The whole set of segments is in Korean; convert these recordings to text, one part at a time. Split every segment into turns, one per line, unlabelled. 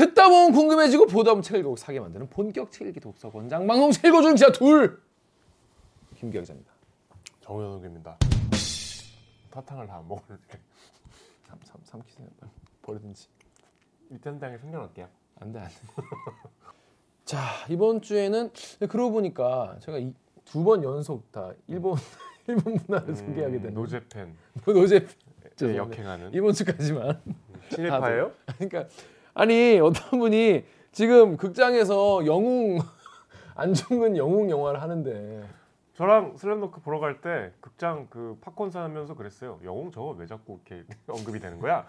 듣다 보면 궁금해지고 보다 보면 책을 꼭 사게 만드는 본격 책 읽기 독서 권장 방송 책 읽어주는 기자 둘 김기아 기자입니다.
정현욱입니다. 사탕을 다 안 먹었는데
삼, 삼, 삼키세요. 버리든지.
장에 숨겨놓을게요.
안 돼, 안 돼. 자, 이번 주에는 그러고 보니까 제가 두 번 연속 다 일본 일본 문화를 소개하게 되는
노제팬
노제
예, 역행하는
이번 주까지만.
친일파예요?
그러니까 아니 어떤 분이 지금 극장에서 영웅 안중근 영웅 영화를 하는데
저랑 슬램덩크 보러 갈 때 극장 그 팝콘 사면서 그랬어요. 영웅 저거 왜 자꾸 이렇게 언급이 되는 거야?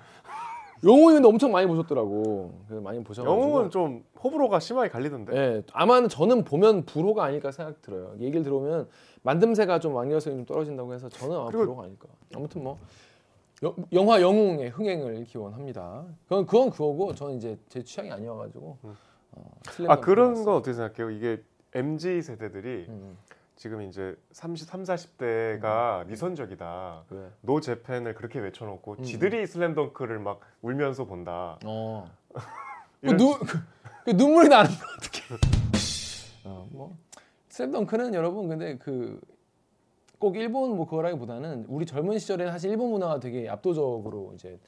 영웅이 근데 엄청 많이 보셨더라고. 그래서 많이 보셔가지고.
영웅은 좀 호불호가 심하게 갈리던데.
예, 아마 저는 보면 불호가 아닐까 생각 들어요. 얘기를 들어오면 만듦새가 좀 완결성이 좀 떨어진다고 해서 저는 아마
그리고-
불호가 아닐까. 아무튼 뭐 여- 영화 영웅의 흥행을 기원합니다. 그건 그건 그거고 저는 이제 제 취향이 아니어가지고.
음.
어,
아 그런. 건 어떻게 생각해요? 이게 MZ 세대들이
음,
지금 이제 30, 30, 40대가 미선적이다.
왜?
노 재팬을 그렇게 외쳐놓고
음.
지들이 슬램덩크를 막 울면서 본다.
어. 그, 누, 그, 그 눈물이 나는 거 어떻게? 어, 뭐 슬램덩크는 여러분 근데 그 꼭 일본 뭐 그거라기보다는 우리 젊은 시절에는 사실 일본 문화가 되게 압도적으로 이제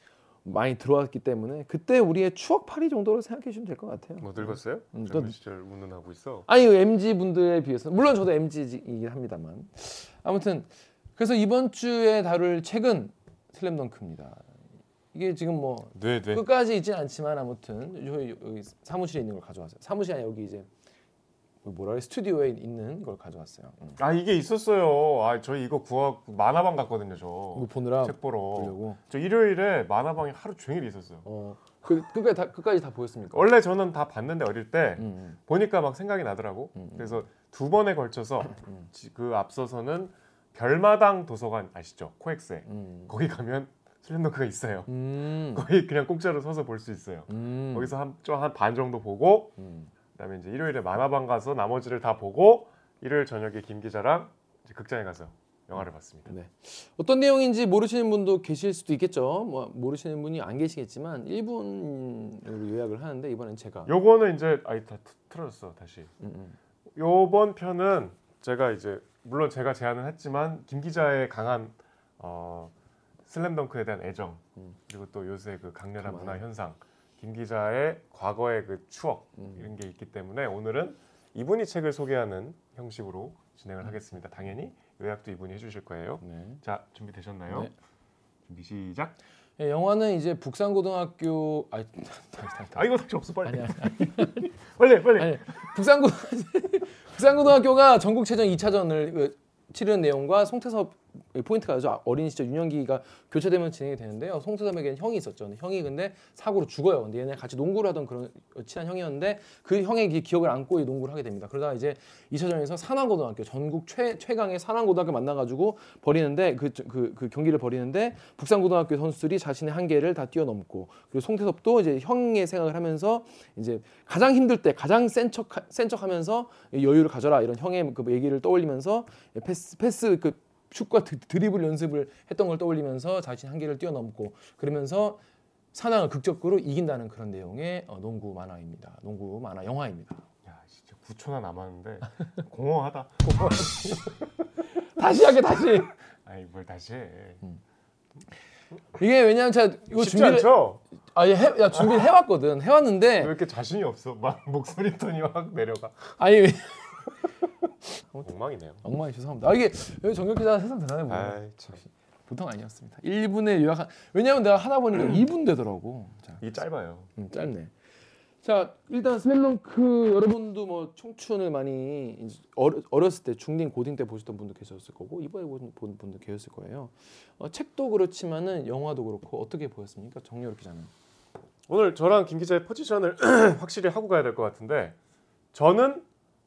많이 들어왔기 때문에 그때 우리의 추억팔이 정도로 생각해 주시면 될 것 같아요.
뭐 늙었어요?
음,
젊은
또-
시절 운운하고 있어.
아니 MZ 분들에 비해서 물론 저도 MZ이긴 합니다만 아무튼 그래서 이번 주에 다룰 책은 슬램덩크입니다. 이게 지금 뭐
네, 네.
끝까지 있진 않지만 아무튼 저희 사무실에 있는 걸 가져왔어요. 사무실이 아니라 여기 이제 뭐라 그래 스튜디오에 있는 걸 가져왔어요. 음.
아 이게 있었어요. 아 저희 이거 구하 만화방 갔거든요. 저
이거 보느라
책 보러.
보려고.
저 일요일에 만화방이 하루 종일 있었어요.
어, 그 끝까지 다 끝까지 다 보였습니까?
원래 저는 다 봤는데 어릴 때
음,
보니까 막 생각이 나더라고.
음, 음.
그래서 두 번에 걸쳐서
음.
지- 그 앞서서는 별마당 도서관 아시죠? 코엑스에
음.
거기 가면 슬램덩크가 있어요.
음.
거기 그냥 공짜로 서서 볼 수 있어요.
음.
거기서 한한 반 정도 보고
음.
그다음에 이제 일요일에 만화방 가서 나머지를 다 보고 일요일 저녁에 김 기자랑 극장에 가서 영화를 봤습니다.
네. 어떤 내용인지 모르시는 분도 계실 수도 있겠죠. 뭐 모르시는 분이 안 계시겠지만 1분으로 요약을 하는데 이번엔 제가
요거는 이제 아이 다 트- 틀어졌어 다시.
음, 음.
요번 편은 제가 이제 물론 제가 제안을 했지만 김 기자의 강한 어, 슬램덩크에 대한 애정
음.
그리고 또 요새 그 강렬한. 문화 현상 김 기자의 과거의 그 추억
음.
이런 게 있기 때문에 오늘은 이분이 책을 소개하는 형식으로 진행을 하겠습니다. 당연히 요약도 이분이 해주실 거예요.
네.
자 준비되셨나요?
네.
준비 시작.
예, 영화는 이제 북산고등학교
아아 이거 다시 없어 빨리
아니 아니
빨리 빨리.
아니 북산고 북산고등학교가 전국체전 2차전을 치르는 내용과 송태섭 포인트가 아주 어린 시절 유년기가 교체되면 진행이 되는데 요. 송태섭에게는 형이 있었죠. 근데 형이 근데 사고로 죽어요. 근데 얘네 같이 농구를 하던 그런 친한 형이었는데 그 형의 기- 기억을 안고 이 농구를 하게 됩니다. 그러다가 이제 2차전에서 산안고등학교 전국 최 최강의 산안고등학교 만나가지고 버리는데 그, 그, 그 경기를 벌이는데 북산고등학교 선수들이 자신의 한계를 다 뛰어넘고 그리고 송태섭도 이제 형의 생각을 하면서 이제 가장 힘들 때 가장 센척 센 척하면서 여유를 가져라 이런 형의 그 얘기를 떠올리면서 패스 패스 그 드- 드리블 연습을 했던 걸 떠올리면서 자신 한계를 뛰어넘고 그러면서 사나을 극적으로 이긴다는 그런 내용의 어, 농구 만화입니다. 농구 만화 영화입니다.
야 진짜 9초나 남았는데 공허하다.
다시 하게 다시.
아이 뭘 다시 해.
이게 왜냐면 제가 이거 준비를
않죠?
아예 해, 야, 준비를 해왔거든.
왜
해왔는데
이렇게 자신이 없어? 막 목소리 톤이 확 내려가.
아니 왜-
엉망이네요.
엉망이 죄송합니다. 아, 이게 여기 정혁 기자 세상 대단해 보여. 보통 아니었습니다. 1분에 요약한 왜냐면 내가 하다 보니까 2분 되더라고. 자,
이 짧아요.
음, 짧네. 자 일단 스멜렁크 여러분도 뭐 청춘을 많이 어렸을 때 중딩 고딩 때 보셨던 분도 계셨을 거고 이번에 본, 본 분도 계셨을 거예요. 어, 책도 그렇지만은 영화도 그렇고 어떻게 보였습니까, 정렬 기자는?
오늘 저랑 김 기자의 포지션을 확실히 하고 가야 될 것 같은데 저는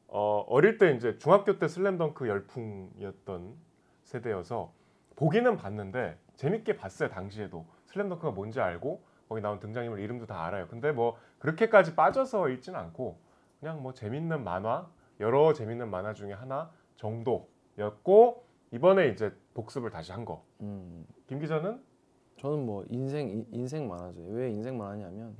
어, 어릴 때 이제 중학교 때 슬램덩크 열풍이었던 세대여서 보기는 봤는데 재밌게 봤어요 당시에도 슬램덩크가 뭔지 알고 거기 나온 등장인물 이름도 다 알아요. 근데 뭐 그렇게까지 빠져서 읽지는 않고 그냥 뭐 재밌는 만화 여러 재밌는 만화 중에 하나 정도였고 이번에 이제 복습을 다시 한 거.
음,
김 기자는
저는 뭐 인생 인- 인생 만화죠. 왜 인생 만화냐면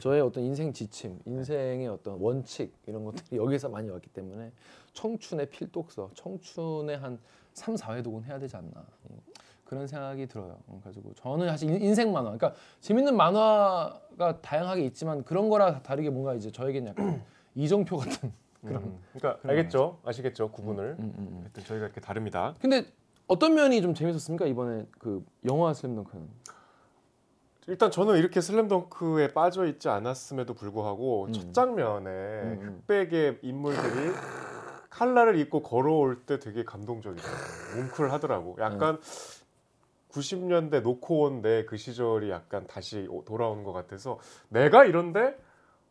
저의 어떤 인생 지침, 인생의 어떤 원칙 이런 것들이 여기서 많이 왔기 때문에 청춘의 필독서, 청춘의 한 3, 4회독은 해야 되지 않나 예. 그런 생각이 들어요. 어, 가지고 저는 사실 인- 인생 만화, 그러니까 재밌는 만화가 다양하게 있지만 그런 거랑 다르게 뭔가 이제 저에게는 약간 이정표 같은 그런.
음, 그러니까
그런
알겠죠, 아시겠죠 구분을.
음, 음, 음.
하여튼 저희가 이렇게 다릅니다.
근데 어떤 면이 좀 재밌었습니까 이번에 그 영화 슬램덩크는?
일단 저는 이렇게 슬램덩크에 빠져 있지 않았음에도 불구하고
음.
첫 장면에
음, 음.
흑백의 인물들이 칼라를 입고 걸어올 때 되게 감동적이더라고요. 뭉클하더라고. 약간 90년대 놓고 온 내 그 시절이 약간 다시 오- 돌아오는 것 같아서 내가 이런데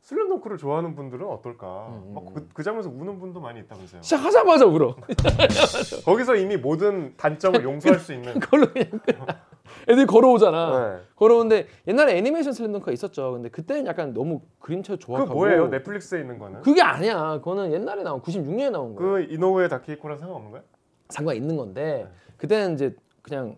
슬램덩크를 좋아하는 분들은 어떨까?
음, 음,
막 그, 그 장면에서 우는 분도 많이 있다면서요.
시작하자마자 울어.
거기서 이미 모든 단점을 용서할 수 있는.
그걸로 그냥 애들이 걸어오잖아.
네.
걸어오는데 옛날에 애니메이션 슬램덩크가 있었죠. 근데 그때는 약간 너무 그림체
그
조악하고
뭐예요? 넷플릭스에 있는 거는?
그게 아니야. 그거는 옛날에 나온 96년에 나온 거야.
그 이노우에 다케이코랑 상관없는 거야?
상관 있는 건데
네.
그때는 이제 그냥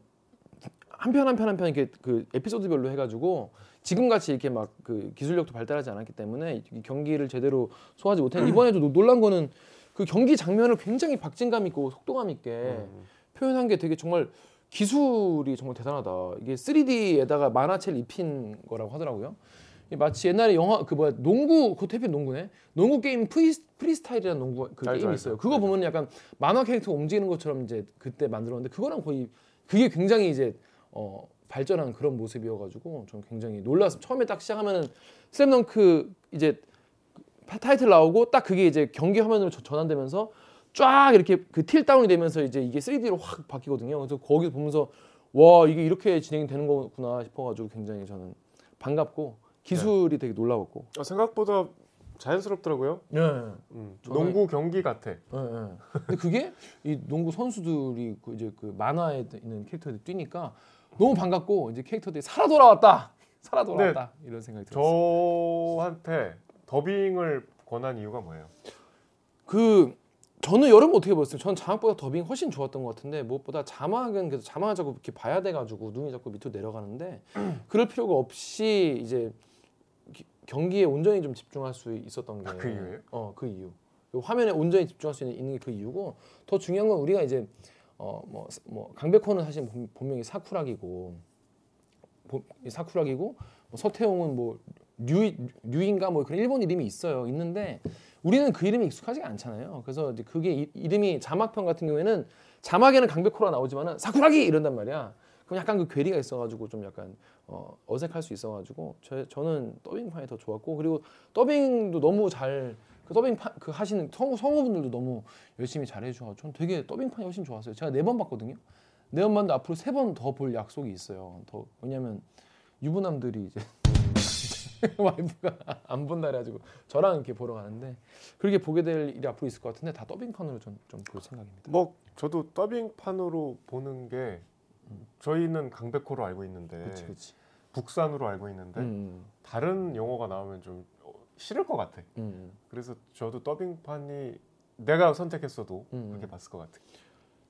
한 편 한 편 한 편 이렇게 그 에피소드별로 해가지고 지금 같이 이렇게 막 그 기술력도 발달하지 않았기 때문에 이 경기를 제대로 소화하지 못했는데 이번에도 노- 놀란 거는 그 경기 장면을 굉장히 박진감 있고 속도감 있게
음.
표현한 게 되게 정말 기술이 정말 대단하다. 이게 3D에다가 만화체를 입힌 거라고 하더라고요. 마치 옛날에 영화 그 뭐야 농구 해필 농구네. 농구 게임 프리, 프리스타일이라는 농구 그
알죠,
게임이
알죠.
있어요. 그거
알죠.
보면 약간 만화 캐릭터 움직이는 것처럼 이제 그때 만들었는데 그거랑 거의 그게 굉장히 이제 어 발전한 그런 모습이어가지고 좀 굉장히 놀랐어. 처음에 딱 시작하면은 슬램덩크 이제 파- 타이틀 나오고 딱 그게 이제 경기 화면으로 저- 전환되면서 쫙 이렇게 그 틸 다운이 되면서 이제 이게 3D로 확 바뀌거든요. 그래서 거기서 보면서 와 이게 이렇게 진행이 되는 거구나 싶어가지고 굉장히 저는 반갑고 기술이 되게 놀라웠고.
어, 생각보다 자연스럽더라고요.
예.
음, 농구 경기 같아.
예, 예. 근데 그게 이 농구 선수들이 그 이제 그 만화에 있는 캐릭터들이 뛰니까 너무 반갑고 이제 캐릭터들이 살아 돌아왔다. 살아 돌아왔다. 이런 생각이 들었어요.
저한테 더빙을 권한 이유가 뭐예요?
그 저는 여러분 어떻게 보셨어요? 저는 자막보다 더빙 훨씬 좋았던 것 같은데 무엇보다 자막은 그래도 자막을 자꾸 이렇게 봐야 돼가지고 눈이 자꾸 밑으로 내려가는데 그럴 필요가 없이 이제 기- 경기에 온전히 좀 집중할 수 있었던 게
아, 그 이유예요?
어그 이유. 그 화면에 온전히 집중할 수 있는 게 그 이유고 더 중요한 건 우리가 이제 어뭐 뭐 강백호는 사실 본- 본명이 사쿠락이고 보- 사쿠락이고 뭐 서태웅은 뭐 류, 류인가 뭐 그런 일본 이름이 있어요. 있는데 우리는 그 이름이 익숙하지가 않잖아요. 그래서 이제 그게 이, 이름이 자막편 같은 경우에는 자막에는 강백호라 나오지만은 사쿠라기 이런단 말이야. 그럼 약간 그 괴리가 있어가지고 좀 약간 어, 어색할 수 있어가지고 저, 저는 더빙판이 더 좋았고 그리고 더빙도 너무 잘 그 더빙 파, 그 하시는 성우 성우분들도 너무 열심히 잘해주셔서 저는 되게 더빙판이 훨씬 좋았어요. 제가 네 번 봤거든요. 네 번 봤는데 앞으로 세 번 더 볼 약속이 있어요. 더 왜냐면 유부남들이 이제 와이프가 안 본다 그래가지고 저랑 이렇게 보러 가는데 그렇게 보게 될 일이 앞으로 있을 것 같은데 다 더빙판으로 좀좀볼 생각입니다.
뭐 저도 더빙판으로 보는 게 저희는 강백호로 알고 있는데
그렇지, 그렇지.
북산으로 알고 있는데
음,
다른 용어가 나오면 좀 어, 싫을 것 같아.
음,
그래서 저도 더빙판이 내가 선택했어도
음.
그렇게 봤을 것 같아.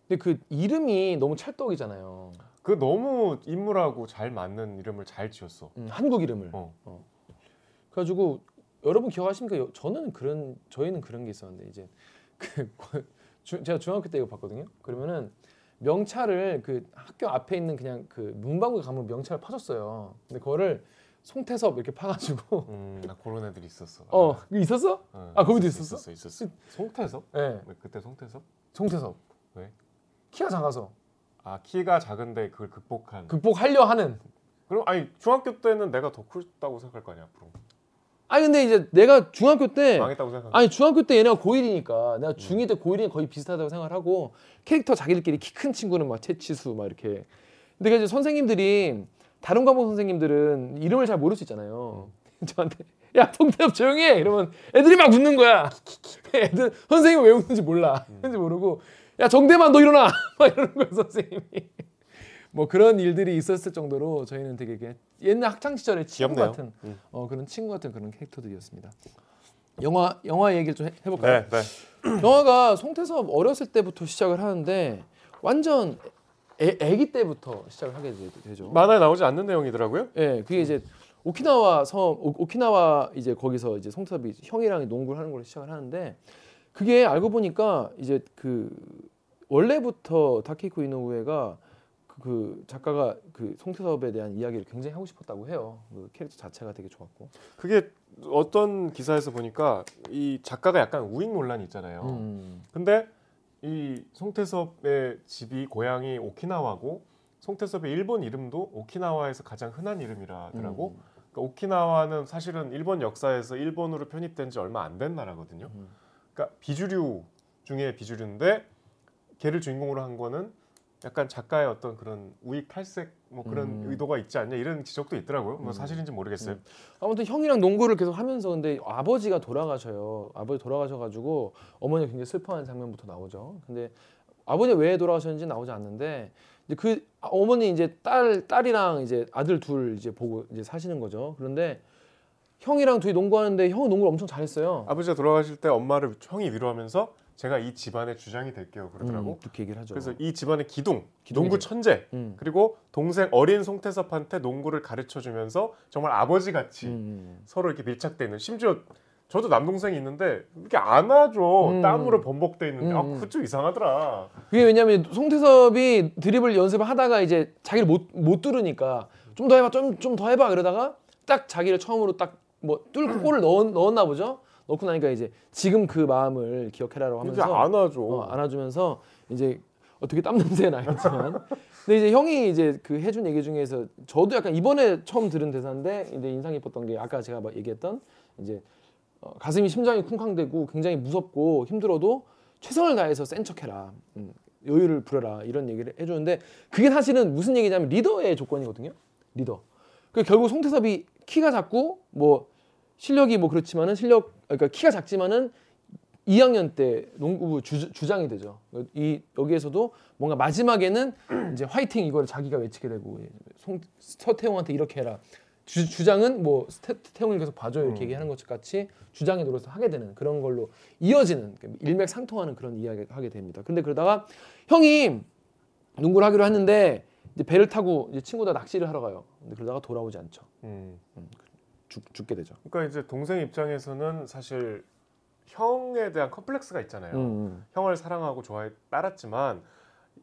근데 그 이름이 너무 찰떡이잖아요.
그 너무 인물하고 잘 맞는 이름을 잘 지었어.
음, 한국 이름을.
어.
그래가지고 여러분 기억하십니까? 여- 저는 그런 저희는 그런 게 있었는데 이제 그 주- 제가 중학교 때 이거 봤거든요. 그러면은 명찰을 그 학교 앞에 있는 그냥 그 문방구에 가면 명찰을 파줬어요. 근데 그거를 송태섭 이렇게 파가지고
음, 나 그런 애들이 있었어.
어 있었어?
어,
아, 거기도 있었어?
있었어, 있었어. 송태섭?
네,
왜 그때 송태섭?
송태섭.
왜?
키가 작아서
아 키가 작은데 그걸 극복한.
극복하려 하는.
그럼 아니 중학교 때는 내가 더 크다고 생각할 거 아니야 앞으로.
아니 근데 이제 내가 중학교 때
망했다고 생각.
아니 중학교 때 얘네가 고1이니까 내가 중2 때 고1이 거의 비슷하다고 생각하고 캐릭터 자기들끼리 키 큰 친구는 막 채치수 막 이렇게 근데 이제 선생님들이 다른 과목 선생님들은 이름을 잘 모를 수 있잖아요 저한테 야 통태엽 조용히 해 이러면 애들이 막 웃는 거야 애들 선생님이 왜 웃는지 몰라 웃는지 모르고 야 정대만 너 일어나 막 이러는 거야 선생님이 뭐 그런 일들이 있었을 정도로 저희는 되게 그냥 옛날 학창 시절의 친구
귀엽네요.
같은
음.
어, 그런 친구 같은 그런 캐릭터들이었습니다. 영화 영화 얘기를 좀 해, 해볼까요?
네, 네.
영화가 송태섭 어렸을 때부터 시작을 하는데 완전 애, 애기 때부터 시작을 하게 되- 되죠.
만화에 나오지 않는 내용이더라고요.
예, 그게 이제 오키나와 섬 오- 오키나와 이제 거기서 이제 송태섭이 형이랑 농구를 하는 걸로 시작을 하는데 그게 알고 보니까 이제 그 원래부터 타케이코 이노우에가 그, 그 작가가 그 송태섭에 대한 이야기를 굉장히 하고 싶었다고 해요. 그 캐릭터 자체가 되게 좋았고.
그게 어떤 기사에서 보니까 이 작가가 약간 우익 논란이 있잖아요.
음.
근데 이 송태섭의 집이 고향이 오키나와고 송태섭의 일본 이름도 오키나와에서 가장 흔한 이름이라더라고.
음.
그러니까 오키나와는 사실은 일본 역사에서 일본으로 편입된 지 얼마 안 된 나라거든요.
음.
그러니까 비주류 중에 비주류인데 걔를 주인공으로 한 거는 약간 작가의 어떤 그런 우익 탈색 뭐 그런
음.
의도가 있지 않냐 이런 지적도 있더라고요. 뭐
음.
사실인지 모르겠어요.
아무튼 형이랑 농구를 계속 하면서 근데 아버지가 돌아가셔요. 아버지 돌아가셔가지고 어머니가 굉장히 슬퍼하는 장면부터 나오죠. 근데 아버지 왜 돌아가셨는지 나오지 않는데 이제 그 어머니 이제 딸 딸이랑 이제 아들 둘 이제 보고 이제 사시는 거죠. 그런데 형이랑 둘이 농구하는데 형은 농구를 엄청 잘했어요.
아버지가 돌아가실 때 엄마를 형이 위로하면서 제가 이 집안의 주장이 될게요 그러더라고.
음, 그렇게 얘기를 하죠.
그래서 이 집안의 기둥,
기둥이
농구
돼.
천재
음.
그리고 동생 어린 송태섭한테 농구를 가르쳐 주면서 정말 아버지 같이
음.
서로 이렇게 밀착돼 있는 심지어 저도 남동생이 있는데 이렇게 안아줘
음.
땀으로 번복돼 있는데 아
음.
좀 이상하더라
그게 왜냐면 송태섭이 드리블 연습을 하다가 이제 자기를 못, 못 뚫으니까 좀 더 해봐 좀 좀 더 해봐 그러다가 딱 자기를 처음으로 딱 뭐 뚫고 골을 넣, 넣었나 보죠 넣고 나니까 이제 지금 그 마음을 기억해라라고 하면서
안아줘.
어, 안아주면서 이제 어떻게 땀 냄새 나겠지만. 근데 이제 형이 이제 그 해준 얘기 중에서 저도 약간 이번에 처음 들은 대사인데 이제 인상 깊었던 게 아까 제가 막 얘기했던 이제 어, 가슴이 심장이 쿵쾅대고 굉장히 무섭고 힘들어도 최선을 다해서 센 척해라. 음, 여유를 부려라. 이런 얘기를 해주는데 그게 사실은 무슨 얘기냐면 리더의 조건이거든요. 리더. 그 결국 송태섭이 키가 작고 뭐 실력이 뭐 그렇지만은 실력 그러니까 키가 작지만은 2학년 때 농구부 주, 주장이 되죠. 이 여기에서도 뭔가 마지막에는 이제 화이팅 이거를 자기가 외치게 되고 송 서태웅한테 이렇게 해라. 주, 주장은 뭐 태웅을 계속 봐줘 이렇게
음.
얘기하는 것 같이 주장에 노려서 하게 되는 그런 걸로 이어지는 일맥상통하는 그런 이야기를 하게 됩니다. 근데 그러다가 형이 농구를 하기로 했는데 이제 배를 타고 친구들 낚시를 하러 가요. 근데 그러다가 돌아오지 않죠.
음.
죽, 죽 게 되죠.
그러니까 이제 동생 입장에서는 사실 형에 대한 컴플렉스가 있잖아요.
음,
형을 사랑하고 좋아해 따랐지만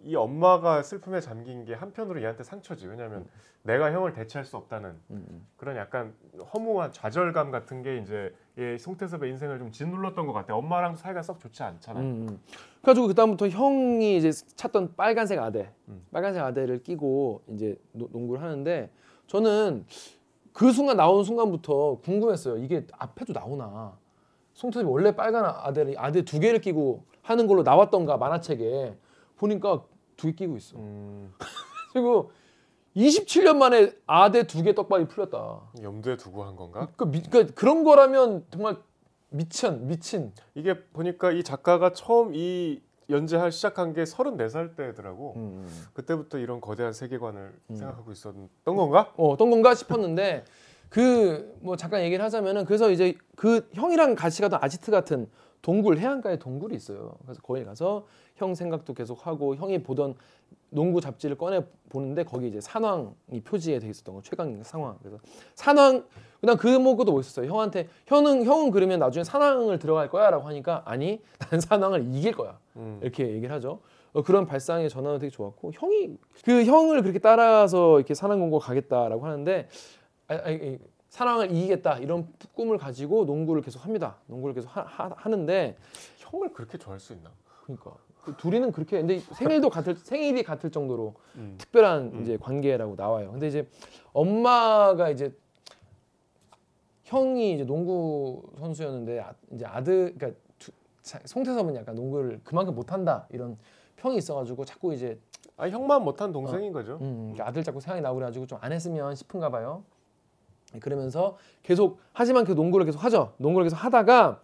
이 엄마가 슬픔에 잠긴 게 한편으로 얘한테 상처지. 왜냐하면 내가 형을 대체할 수 없다는
음, 음.
그런 약간 허무한 좌절감 같은 게 이제 얘 송태섭의 인생을 좀 짓눌렀던 것 같아. 엄마랑 사이가 썩 좋지 않잖아.
음, 음. 그래가지고 그 다음부터 형이 이제 찾던 빨간색 아대,
음.
빨간색 아대를 끼고 이제 노- 농구를 하는데 저는 그 순간 나온 순간부터 궁금했어요. 이게 앞에도 나오나? 송태섭이 원래 빨간 아대를 아대 두 개를 끼고 하는 걸로 나왔던가 만화책에 보니까 두 개 끼고 있어.
음,
그리고 27년 만에 아대 두 개 떡밥이 풀렸다.
염두에 두고 한 건가?
그 미, 그러니까 그런 거라면 정말 미친 미친.
이게 보니까 이 작가가 처음 이 연재할 시작한 게 34살 때더라고.
음, 음.
그때부터 이런 거대한 세계관을
음.
생각하고 있었던 건가?
어, 어떤 건가 싶었는데 그 뭐 잠깐 얘기를 하자면은 그래서 이제 그 형이랑 같이 가던 아지트 같은 동굴 해안가에 동굴이 있어요. 그래서 거기 가서 형 생각도 계속 하고 형이 보던 농구 잡지를 꺼내 보는데 거기 이제 산왕이 표지에 돼 있었던 거 최강 상황. 그래서 산왕 그다음 그 뭐그도 멋있었어요. 형한테 형은 형은 그러면 나중에 산왕을 들어갈 거야라고 하니까 아니 난 산왕을 이길 거야.
음.
이렇게 얘기를 하죠. 어, 그런 발상의 전환은 되게 좋았고 형이 그 형을 그렇게 따라서 이렇게 산왕 공고 가겠다라고 하는데 아, 아, 이, 산왕을 이기겠다 이런 꿈을 가지고 농구를 계속 합니다. 농구를 계속 하, 하, 는데
형을 그렇게 좋아할 수 있나?
그러니까 그 둘이는 그렇게 근데 생일도 같을 생일이 같을 정도로
음.
특별한
음.
이제 관계라고 나와요. 근데 이제 엄마가 이제 형이 이제 농구 선수였는데 아, 이제 아들 그러니까 두- 자- 송태섭은 약간 농구를 그만큼 못한다 이런 평이 있어가지고 자꾸 이제
아 형만 못한 동생인 거죠.
음, 그러니까 아들 자꾸 생각이 나고 그래가지고 좀 안 했으면 싶은가 봐요. 그러면서 계속 하지만 그 농구를 계속 하죠. 농구를 계속 하다가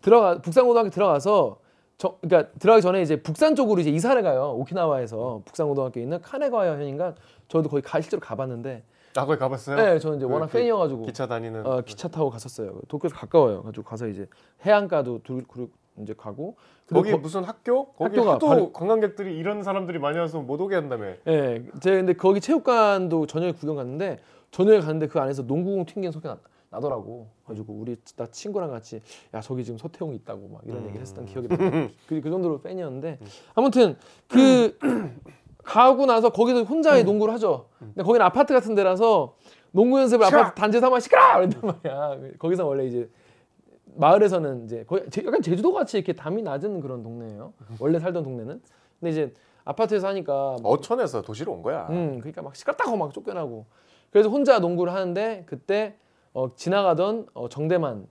들어가 북산고등학교 들어가서 저 그러니까 들어가기 전에 이제 북산 쪽으로 이제 이사를 가요. 오키나와에서 북산고등학교에 있는 카네가와 현인가 저도 거기 가 실제로 가봤는데
아 거기 가봤어요?
네, 저는 이제
그
워낙
기-
팬이어가지고
기차 다니는
어, 기차 타고 갔었어요. 도쿄에서 가까워요. 가지고 가서 이제 해안가도 둘 그리고 이제 가고
거기
거-
무슨 학교? 거기
학교가
하도
바로-
관광객들이 이런 사람들이 많이 와서 못 오게 한다며.
예, 제가 근데 거기 체육관도 저녁에 구경 갔는데 저녁에 갔는데 그 안에서 농구공 튕긴 소리가 나, 나더라고. 가지고 우리 나 친구랑 같이 야 저기 지금 서태웅이 있다고 막 이런 얘기를 했었던 기억이 나. 그, 그 정도로 팬이었는데 아무튼 그 가고 나서 거기서 혼자 농구를 하죠. 근데 거기는 아파트 같은 데라서 농구 연습을
시끄러!
아파트 단지 삼아 시끄러 이랬단 말이야. 거기서 원래 이제 마을에서는 이제 거의 제- 약간 제주도 같이 이렇게 담이 낮은 그런 동네예요. 원래 살던 동네는. 근데 이제 아파트에서 하니까
어촌에서 도시로 온 거야.
음, 그러니까 막 시끄럽다고 막 쫓겨나고. 그래서 혼자 농구를 하는데 그때 어, 지나가던 어, 정대만이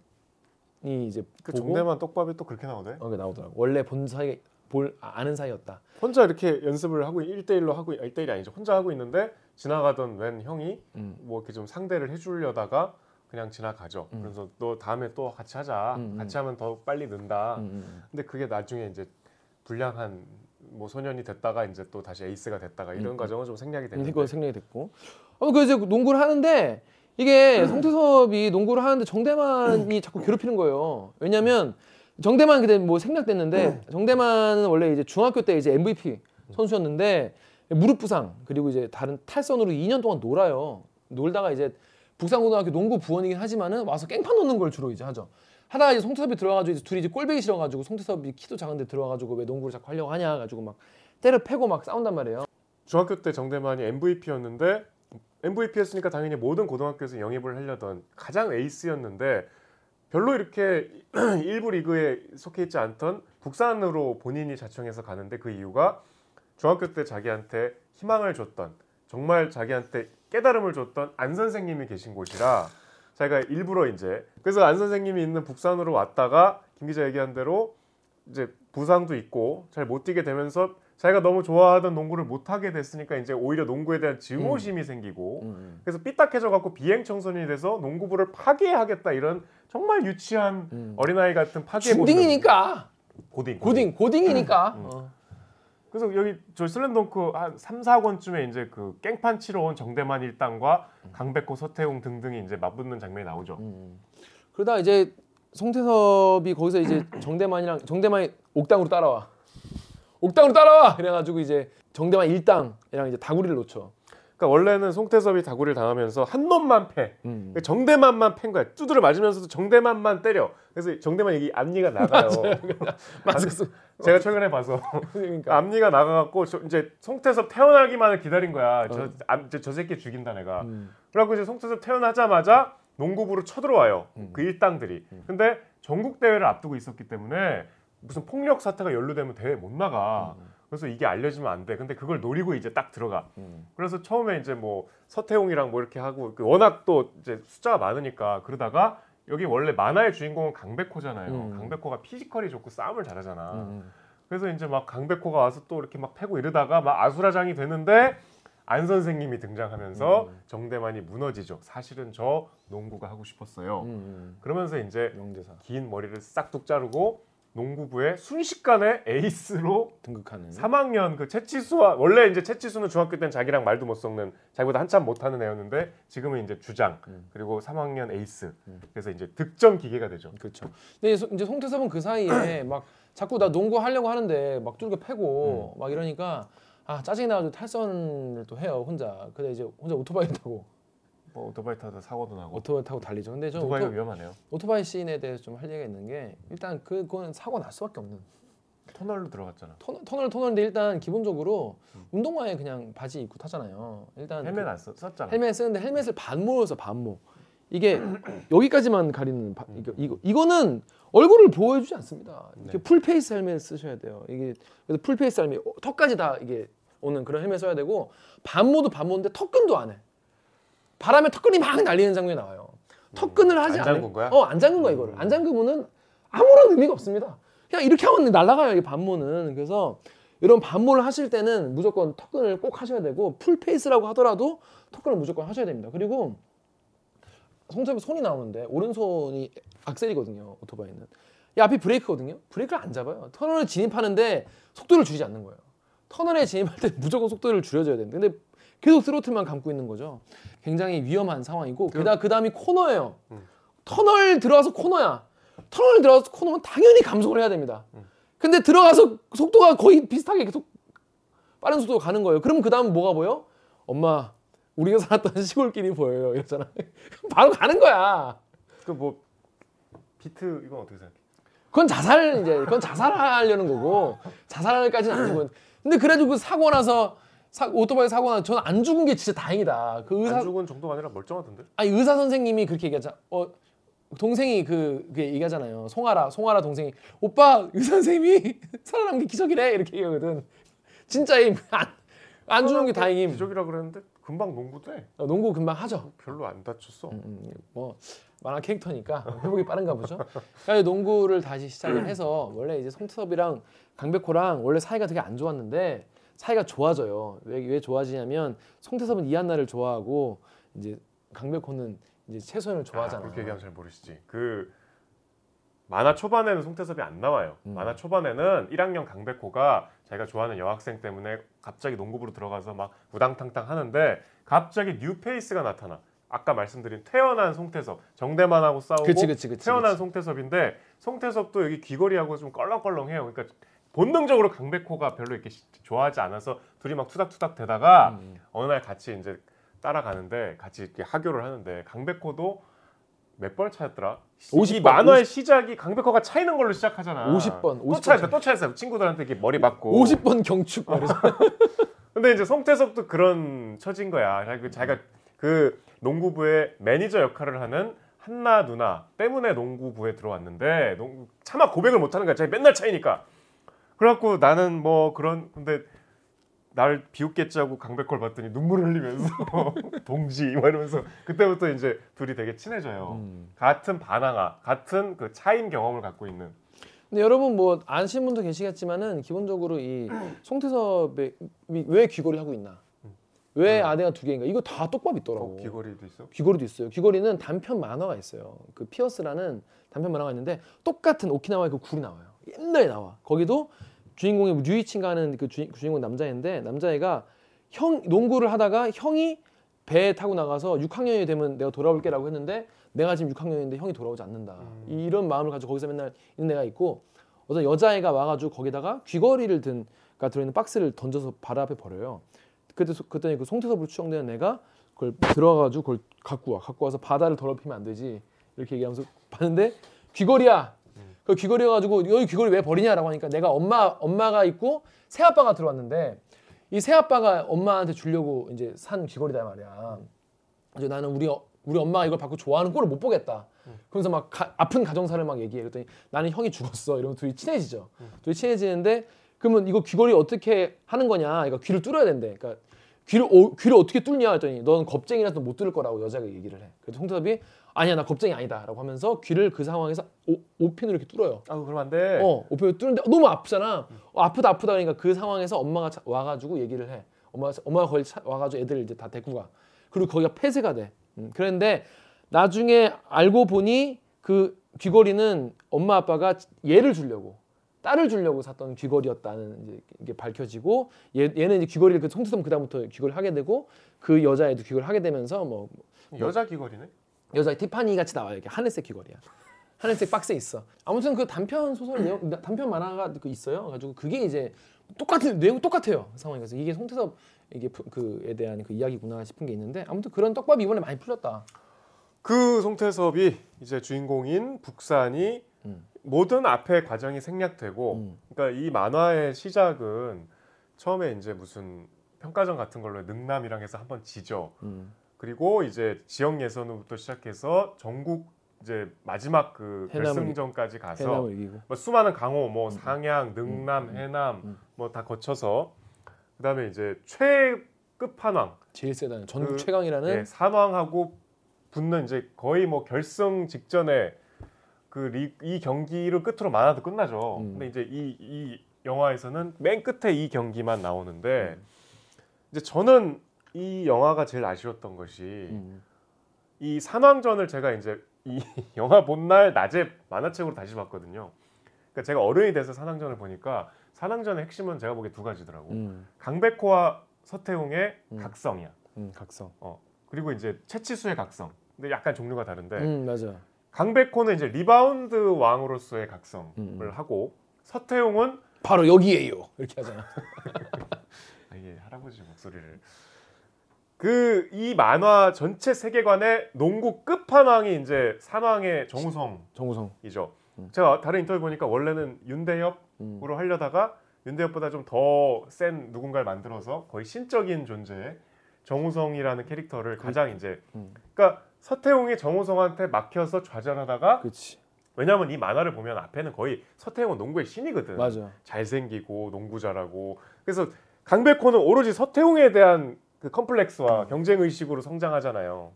이제
그
보고
정대만 떡밥이 또 그렇게 나오대.
어, 그게 나오더라고. 원래 본 사이 볼 아, 아는 사이였다.
혼자 이렇게 연습을 하고 1대1로 하고 1대1이 아니죠. 혼자 하고 있는데 지나가던 웬 형이
음.
뭐 이렇게 좀 상대를 해주려다가 그냥 지나가죠.
음.
그래서 너 다음에 또 같이 하자.
음, 음.
같이 하면 더 빨리 는다.
음, 음.
근데 그게 나중에 이제 불량한 뭐 소년이 됐다가 이제 또 다시 에이스가 됐다가 이런
음.
과정은 좀 생략이
음.
되는데
이거 생략이 됐고. 어, 그래서 농구를 하는데 이게 송태섭이 농구를 하는데 정대만이 자꾸 괴롭히는 거예요. 왜냐면 정대만 그때 뭐 생략됐는데 정대만은 원래 이제 중학교 때 이제 MVP 선수였는데 무릎 부상 그리고 이제 다른 탈선으로 2년 동안 놀아요. 놀다가 이제 북산고등학교 농구 부원이긴 하지만은 와서 깽판 놓는 걸 주로 이제 하죠. 하다가 이제 송태섭이 들어가가지고 이제 둘이 이제 꼴배기 싫어가지고 송태섭이 키도 작은데 들어가가지고 왜 농구를 자꾸 하려고 하냐 가지고 막 때려 패고 막 싸운단 말이에요.
중학교 때 정대만이 MVP였는데 MVP였으니까 당연히 모든 고등학교에서 영입을 하려던 가장 에이스였는데 별로 이렇게 일부 리그에 속해 있지 않던 북산으로 본인이 자청해서 가는데 그 이유가 중학교 때 자기한테 희망을 줬던 정말 자기한테 깨달음을 줬던 안 선생님이 계신 곳이라 자기가 일부러 이제 그래서 안 선생님이 있는 북산으로 왔다가 김 기자 얘기한 대로 이제 부상도 있고 잘 못 뛰게 되면서 자기가 너무 좋아하던 농구를 못 하게 됐으니까 이제 오히려 농구에 대한 증오심이 생기고
음,
그래서 삐딱해져 갖고 비행 청소년이 돼서 농구부를 파괴하겠다 이런 정말 유치한
음.
어린아이 같은 파괴
중딩이니까
고딩
고딩 고딩이니까
음.
어.
그래서 여기 저 슬램덩크 한 3, 4권쯤에 이제 그 깽판 치러 온 정대만 일당과 강백호, 서태웅 등등이 이제 맞붙는 장면이 나오죠.
음. 그러다 이제 송태섭이 거기서 이제 정대만이랑 정대만이 옥당으로 따라와 옥당으로 따라와 그래가지고 이제 정대만 일당이랑 이제 다구리를 놓쳐
그러니까 원래는 송태섭이 다구리를 당하면서 한 놈만 패.
음.
그러니까 정대만만 팬 거야. 두드려 맞으면서도 정대만만 때려. 그래서 정대만 여기 앞니가 나가요.
맞았어
제가 최근에 봐서
그러니까
앞니가 나가갖고 저 이제 송태섭 태어나기만을 기다린 거야. 저,
어.
아, 이제 저 새끼 죽인다 내가.
음.
그래갖고 이제 송태섭 태어나자마자 농구부로 쳐들어와요.
음.
그 일당들이. 근데 전국 대회를 앞두고 있었기 때문에 무슨 폭력 사태가 연루되면 대회 못 나가. 그래서 이게 알려지면 안 돼. 근데 그걸 노리고 이제 딱 들어가.
음.
그래서 처음에 이제 뭐 서태웅이랑 뭐 이렇게 하고 그 워낙 또 이제 숫자가 많으니까 그러다가 여기 원래 만화의 주인공은 강백호잖아요.
음.
강백호가 피지컬이 좋고 싸움을 잘하잖아.
음.
그래서 이제 막 강백호가 와서 또 이렇게 막 패고 이러다가 막 아수라장이 되는데 안 선생님이 등장하면서
음.
정대만이 무너지죠. 사실은 저 농구가 하고 싶었어요.
음.
그러면서 이제
명대사
긴 머리를 싹둑 자르고 농구부에 순식간에 에이스로
등극하는
3학년 그 채치수와 원래 이제 채치수는 중학교 때는 자기랑 말도 못 섞는 자기보다 한참 못하는 애였는데 지금은 이제 주장
음.
그리고 3학년 에이스
음.
그래서 이제 득점 기계가 되죠.
그렇죠. 근데 소- 이제 송태섭은 그 사이에 막 자꾸 나 농구 하려고 하는데 막 뚫고 패고 막 이러니까 아 짜증이 나가지고 탈선을 또 해요 혼자. 근데 이제 혼자 오토바이 타고
뭐 오토바이 타다 사고도 나고
오토바이 타고 달리죠. 근데 저
오토바이가
오토,
위험하네요.
오토바이 씬에 대해서 좀 할 얘기가 있는 게 일단 그거는 사고 날 수밖에 없는
터널로 들어갔잖아.
터널 터널 터널인데 일단 기본적으로 운동화에 그냥 바지 입고 타잖아요. 일단
헬멧
그
안 썼, 썼잖아.
헬멧 쓰는데 헬멧을 반모로 써 반모. 이게 여기까지만 가리는 바, 이거, 이거 이거는 얼굴을 보호해주지 않습니다. 이렇게
네.
full face 헬멧 쓰셔야 돼요. 이게 그래서 full face 헬멧 어, 턱까지 다 이게 오는 그런 헬멧 써야 되고 반모도 반모인데 턱끈도 안 해. 바람에 턱끈이 막 날리는 장면이 나와요. 턱끈을 하지
안
않아.
잠근 거야?
어, 안 잠근 거야 이거를. 안 잠그면은 아무런 의미가 없습니다. 그냥 이렇게 하면 날아가요 이 반모는. 그래서 이런 반모를 하실 때는 무조건 턱끈을 꼭 하셔야 되고 풀페이스라고 하더라도 턱끈을 무조건 하셔야 됩니다. 그리고 송태섭이 손이 나오는데 오른손이 악셀이거든요 오토바이는. 이 앞이 브레이크거든요. 브레이크를 안 잡아요. 터널에 진입하는데 속도를 줄이지 않는 거예요. 터널에 진입할 때 무조건 속도를 줄여줘야 되는데 근데 계속 스로틀만 감고 있는 거죠. 굉장히 위험한 상황이고 게다가 그 다음이 코너예요.
음.
터널 들어와서 코너야. 터널에 들어가서 코너면 당연히 감속을 해야 됩니다.
음.
근데 들어가서 속도가 거의 비슷하게 계속 빠른 속도로 가는 거예요. 그럼 그 다음 뭐가 보여? 엄마 우리가 살았던 시골길이 보여요. 이러잖아. 바로 가는 거야.
그 뭐 비트 이건 어떻게 생각해?
그건 자살 이제 그건 자살하려는 거고 자살까지는 아니고. 근데 그래도 그 사고 나서 사, 오토바이 사고 나서 저는 안 죽은 게 진짜 다행이다. 그 의사
안 죽은 정도가 아니라 멀쩡하던데?
아니 의사 선생님이 그렇게 얘기하자. 어 동생이 그 그게 얘기하잖아요. 송아라 송아라 동생이 오빠 의사 선생님이 살아남은 게 기적이래 이렇게 얘기하거든. 진짜 이 안, 안 죽는 게 다행임.
기적이라 그랬는데 금방 농구도 해.
어, 농구 금방 하죠.
별로 안 다쳤어.
음, 음, 뭐 만화 캐릭터니까 회복이 빠른가 보죠. 그래서 농구를 다시 시작을 해서 원래 이제 송태섭이랑 강백호랑 원래 사이가 되게 안 좋았는데 사이가 좋아져요. 왜, 왜 좋아지냐면 송태섭은 이한나를 좋아하고 이제 강백호는 이제 채소연을 좋아하잖아.
아, 그렇게 얘기하면 잘 모르시지. 그 만화 초반에는 송태섭이 안 나와요.
음.
만화 초반에는 1학년 강백호가 자기가 좋아하는 여학생 때문에 갑자기 농구부로 들어가서 막 우당탕탕 하는데 갑자기 뉴페이스가 나타나. 아까 말씀드린 퇴원한 송태섭, 정대만하고 싸우고
그치 그치 그치. 퇴원한.
송태섭인데 송태섭도 여기 귀걸이하고 좀 껄렁껄렁해요. 그러니까 본능적으로 강백호가 별로 이렇게 시- 좋아하지 않아서 둘이 막 투닥투닥 대다가
음.
어느 날 같이 이제 따라가는데 같이 이렇게 하교를 하는데 강백호도 몇 번 차였더라? 50이
번,
만화의 시작이 강백호가 차이는 걸로 시작하잖아.
50 번, 또50
차였어, 번또 차였어. 친구들한테 이렇게 머리 맞고.
50번 경축
근데 이제 송태섭도 그런 처진 거야. 자기- 자기가 그 농구부의 매니저 역할을 하는 한나 누나 때문에 농구부에 들어왔는데 농구, 차마 고백을 못 하는 거야. 자기 맨날 차이니까. 그래갖고 나는 뭐 그런 근데 날 비웃겠지 하고 강백호를 봤더니 눈물을 흘리면서 동지 막 이러면서 그때부터 이제 둘이 되게 친해져요.
음.
같은 반항아, 같은 그 차인 경험을 갖고 있는.
근데 여러분 뭐 아시는 분도 계시겠지만은 기본적으로 이 송태섭이 왜 귀걸이 하고 있나? 왜
음.
아내가 두 개인가? 이거 다 똑밥 있더라고.
어, 귀걸이도 있어?
귀걸이도 있어요. 귀걸이는 단편 만화가 있어요. 그 피어스라는 단편 만화가 있는데 똑같은 오키나와의 그 굴이 나와요. 옛날에 나와. 거기도 주인공이 류이친가 하는 그 주인, 주인공 남자인데 남자애가 형 농구를 하다가 형이 배에 타고 나가서 6학년이 되면 내가 돌아올게라고 했는데 내가 지금 6학년인데 형이 돌아오지 않는다.
음.
이런 마음을 가지고 거기서 맨날 있는 애가 있고 어떤 여자애가 와가지고 거기다가 귀걸이를 든가 들어있는 박스를 던져서 바로 앞에 버려요. 그때 소- 그때 그 송태섭으로 추정되는 애가 그걸 들어가가지고 그걸 갖고 와 갖고 와서 바다를 더럽히면 안 되지 이렇게 얘기하면서 봤는데 귀걸이야 그 귀걸이여가지고 여기 귀걸이 왜 버리냐라고 하니까 내가 엄마 엄마가 있고 새 아빠가 들어왔는데 이 새 아빠가 엄마한테 주려고 이제 산 귀걸이다 말이야. 이제 나는 우리 어- 우리 엄마가 이걸 받고 좋아하는 꼴을 못 보겠다. 그러면서 막 가- 아픈 가정사를 막 얘기해. 그랬더니 나는 형이 죽었어. 이러면 둘이 친해지죠. 둘이 친해지는데 그러면 이거 귀걸이 어떻게 하는 거냐? 그러니까 귀를 뚫어야 된대. 그러니까 귀를 어, 귀를 어떻게 뚫냐? 했더니 넌 겁쟁이라서 못 뚫을 거라고 여자가 얘기를 해. 그래서 홍태섭이 아니야 나 겁쟁이 아니다라고 하면서 귀를 그 상황에서 오, 오핀으로 이렇게 뚫어요.
아 그럼 안 돼.
어 오핀으로 뚫는데 너무 아프잖아. 어, 아프다 아프다 그러니까 그 상황에서 엄마가 차- 와가지고 얘기를 해. 엄마가 엄마가 거기 차- 와가지고 애들 이제 다 데리고 가. 그리고 거기가 폐쇄가 돼. 음, 그런데 나중에 알고 보니 그 귀걸이는 엄마 아빠가 얘를 주려고 딸을 주려고 샀던 귀걸이였다는 이제 이게 밝혀지고 얘, 얘는 이제 귀걸이를 그 송태섭 그다음부터 귀걸이 하게 되고 그 여자애도 귀걸이 하게 되면서 뭐
여자 귀걸이네?
여자 티파니 같이 나와요. 이렇게 하늘색 귀걸이야. 하늘색 박스에 있어. 아무튼 그 단편 소설 내용, 단편 만화가 그 있어요. 가지고 그게 이제 똑같은 내용 똑같아요. 상황이 그래서 이게 송태섭 이게 프- 그에 대한 그 이야기구나 싶은 게 있는데 아무튼 그런 떡밥이 이번에 많이 풀렸다.
그 송태섭이 이제 주인공인 북산이
음.
모든 앞의 과정이 생략되고
음.
그러니까 이 만화의 시작은 처음에 이제 무슨 평가전 같은 걸로 능남이랑 해서 한번 지죠.
음.
그리고 이제 지역 예선부터 시작해서 전국 이제 마지막 그 결승전까지 가서. 뭐 수많은 강호, 뭐 상향, 능남,
음.
해남
음.
뭐다 거쳐서 그다음에 이제 최끝판왕
제일 세다는 전국
그-
최강이라는
예, 산왕하고 붙는 이제 거의 뭐 결승 직전에 그이 경기를 끝으로 만화도 끝나죠.
음.
근데 이제 이, 이 영화에서는 맨 끝에 이 경기만 나오는데
음.
이제 저는 이 영화가 제일 아쉬웠던 것이
음.
이 산왕전을 제가 이제 이 영화 본 날 낮에 만화책으로 다시 봤거든요. 그러니까 제가 어른이 돼서 산왕전을 보니까 산왕전의 핵심은 제가 보기에 두 가지더라고.
음.
강백호와 서태웅의
음.
각성이야.
음. 각성.
그리고 이제 채치수의 각성. 근데 약간 종류가 다른데
음 맞아.
강백호는 이제 리바운드 왕으로서의 각성을
음.
하고 서태웅은
바로 여기에요. 이렇게 하잖아.
아, 이게 할아버지 목소리를 그 이 만화 전체 세계관의 농구 끝판왕이 이제 산왕의 정우성이죠.
정우성.
제가 다른 인터뷰 보니까 원래는 윤대엽으로
음.
하려다가 윤대엽보다 좀 더 센 누군가를 만들어서 거의 신적인 존재의 정우성이라는 캐릭터를 가장 이제
음.
그러니까 서태웅이 정우성한테 막혀서 좌절하다가
그렇지.
왜냐하면 이 만화를 보면 앞에는 거의 서태웅은 농구의 신이거든.
맞아.
잘생기고 농구 잘하고 그래서 강백호는 오로지 서태웅에 대한 그 컴플렉스와 경쟁 의식으로 성장하잖아요.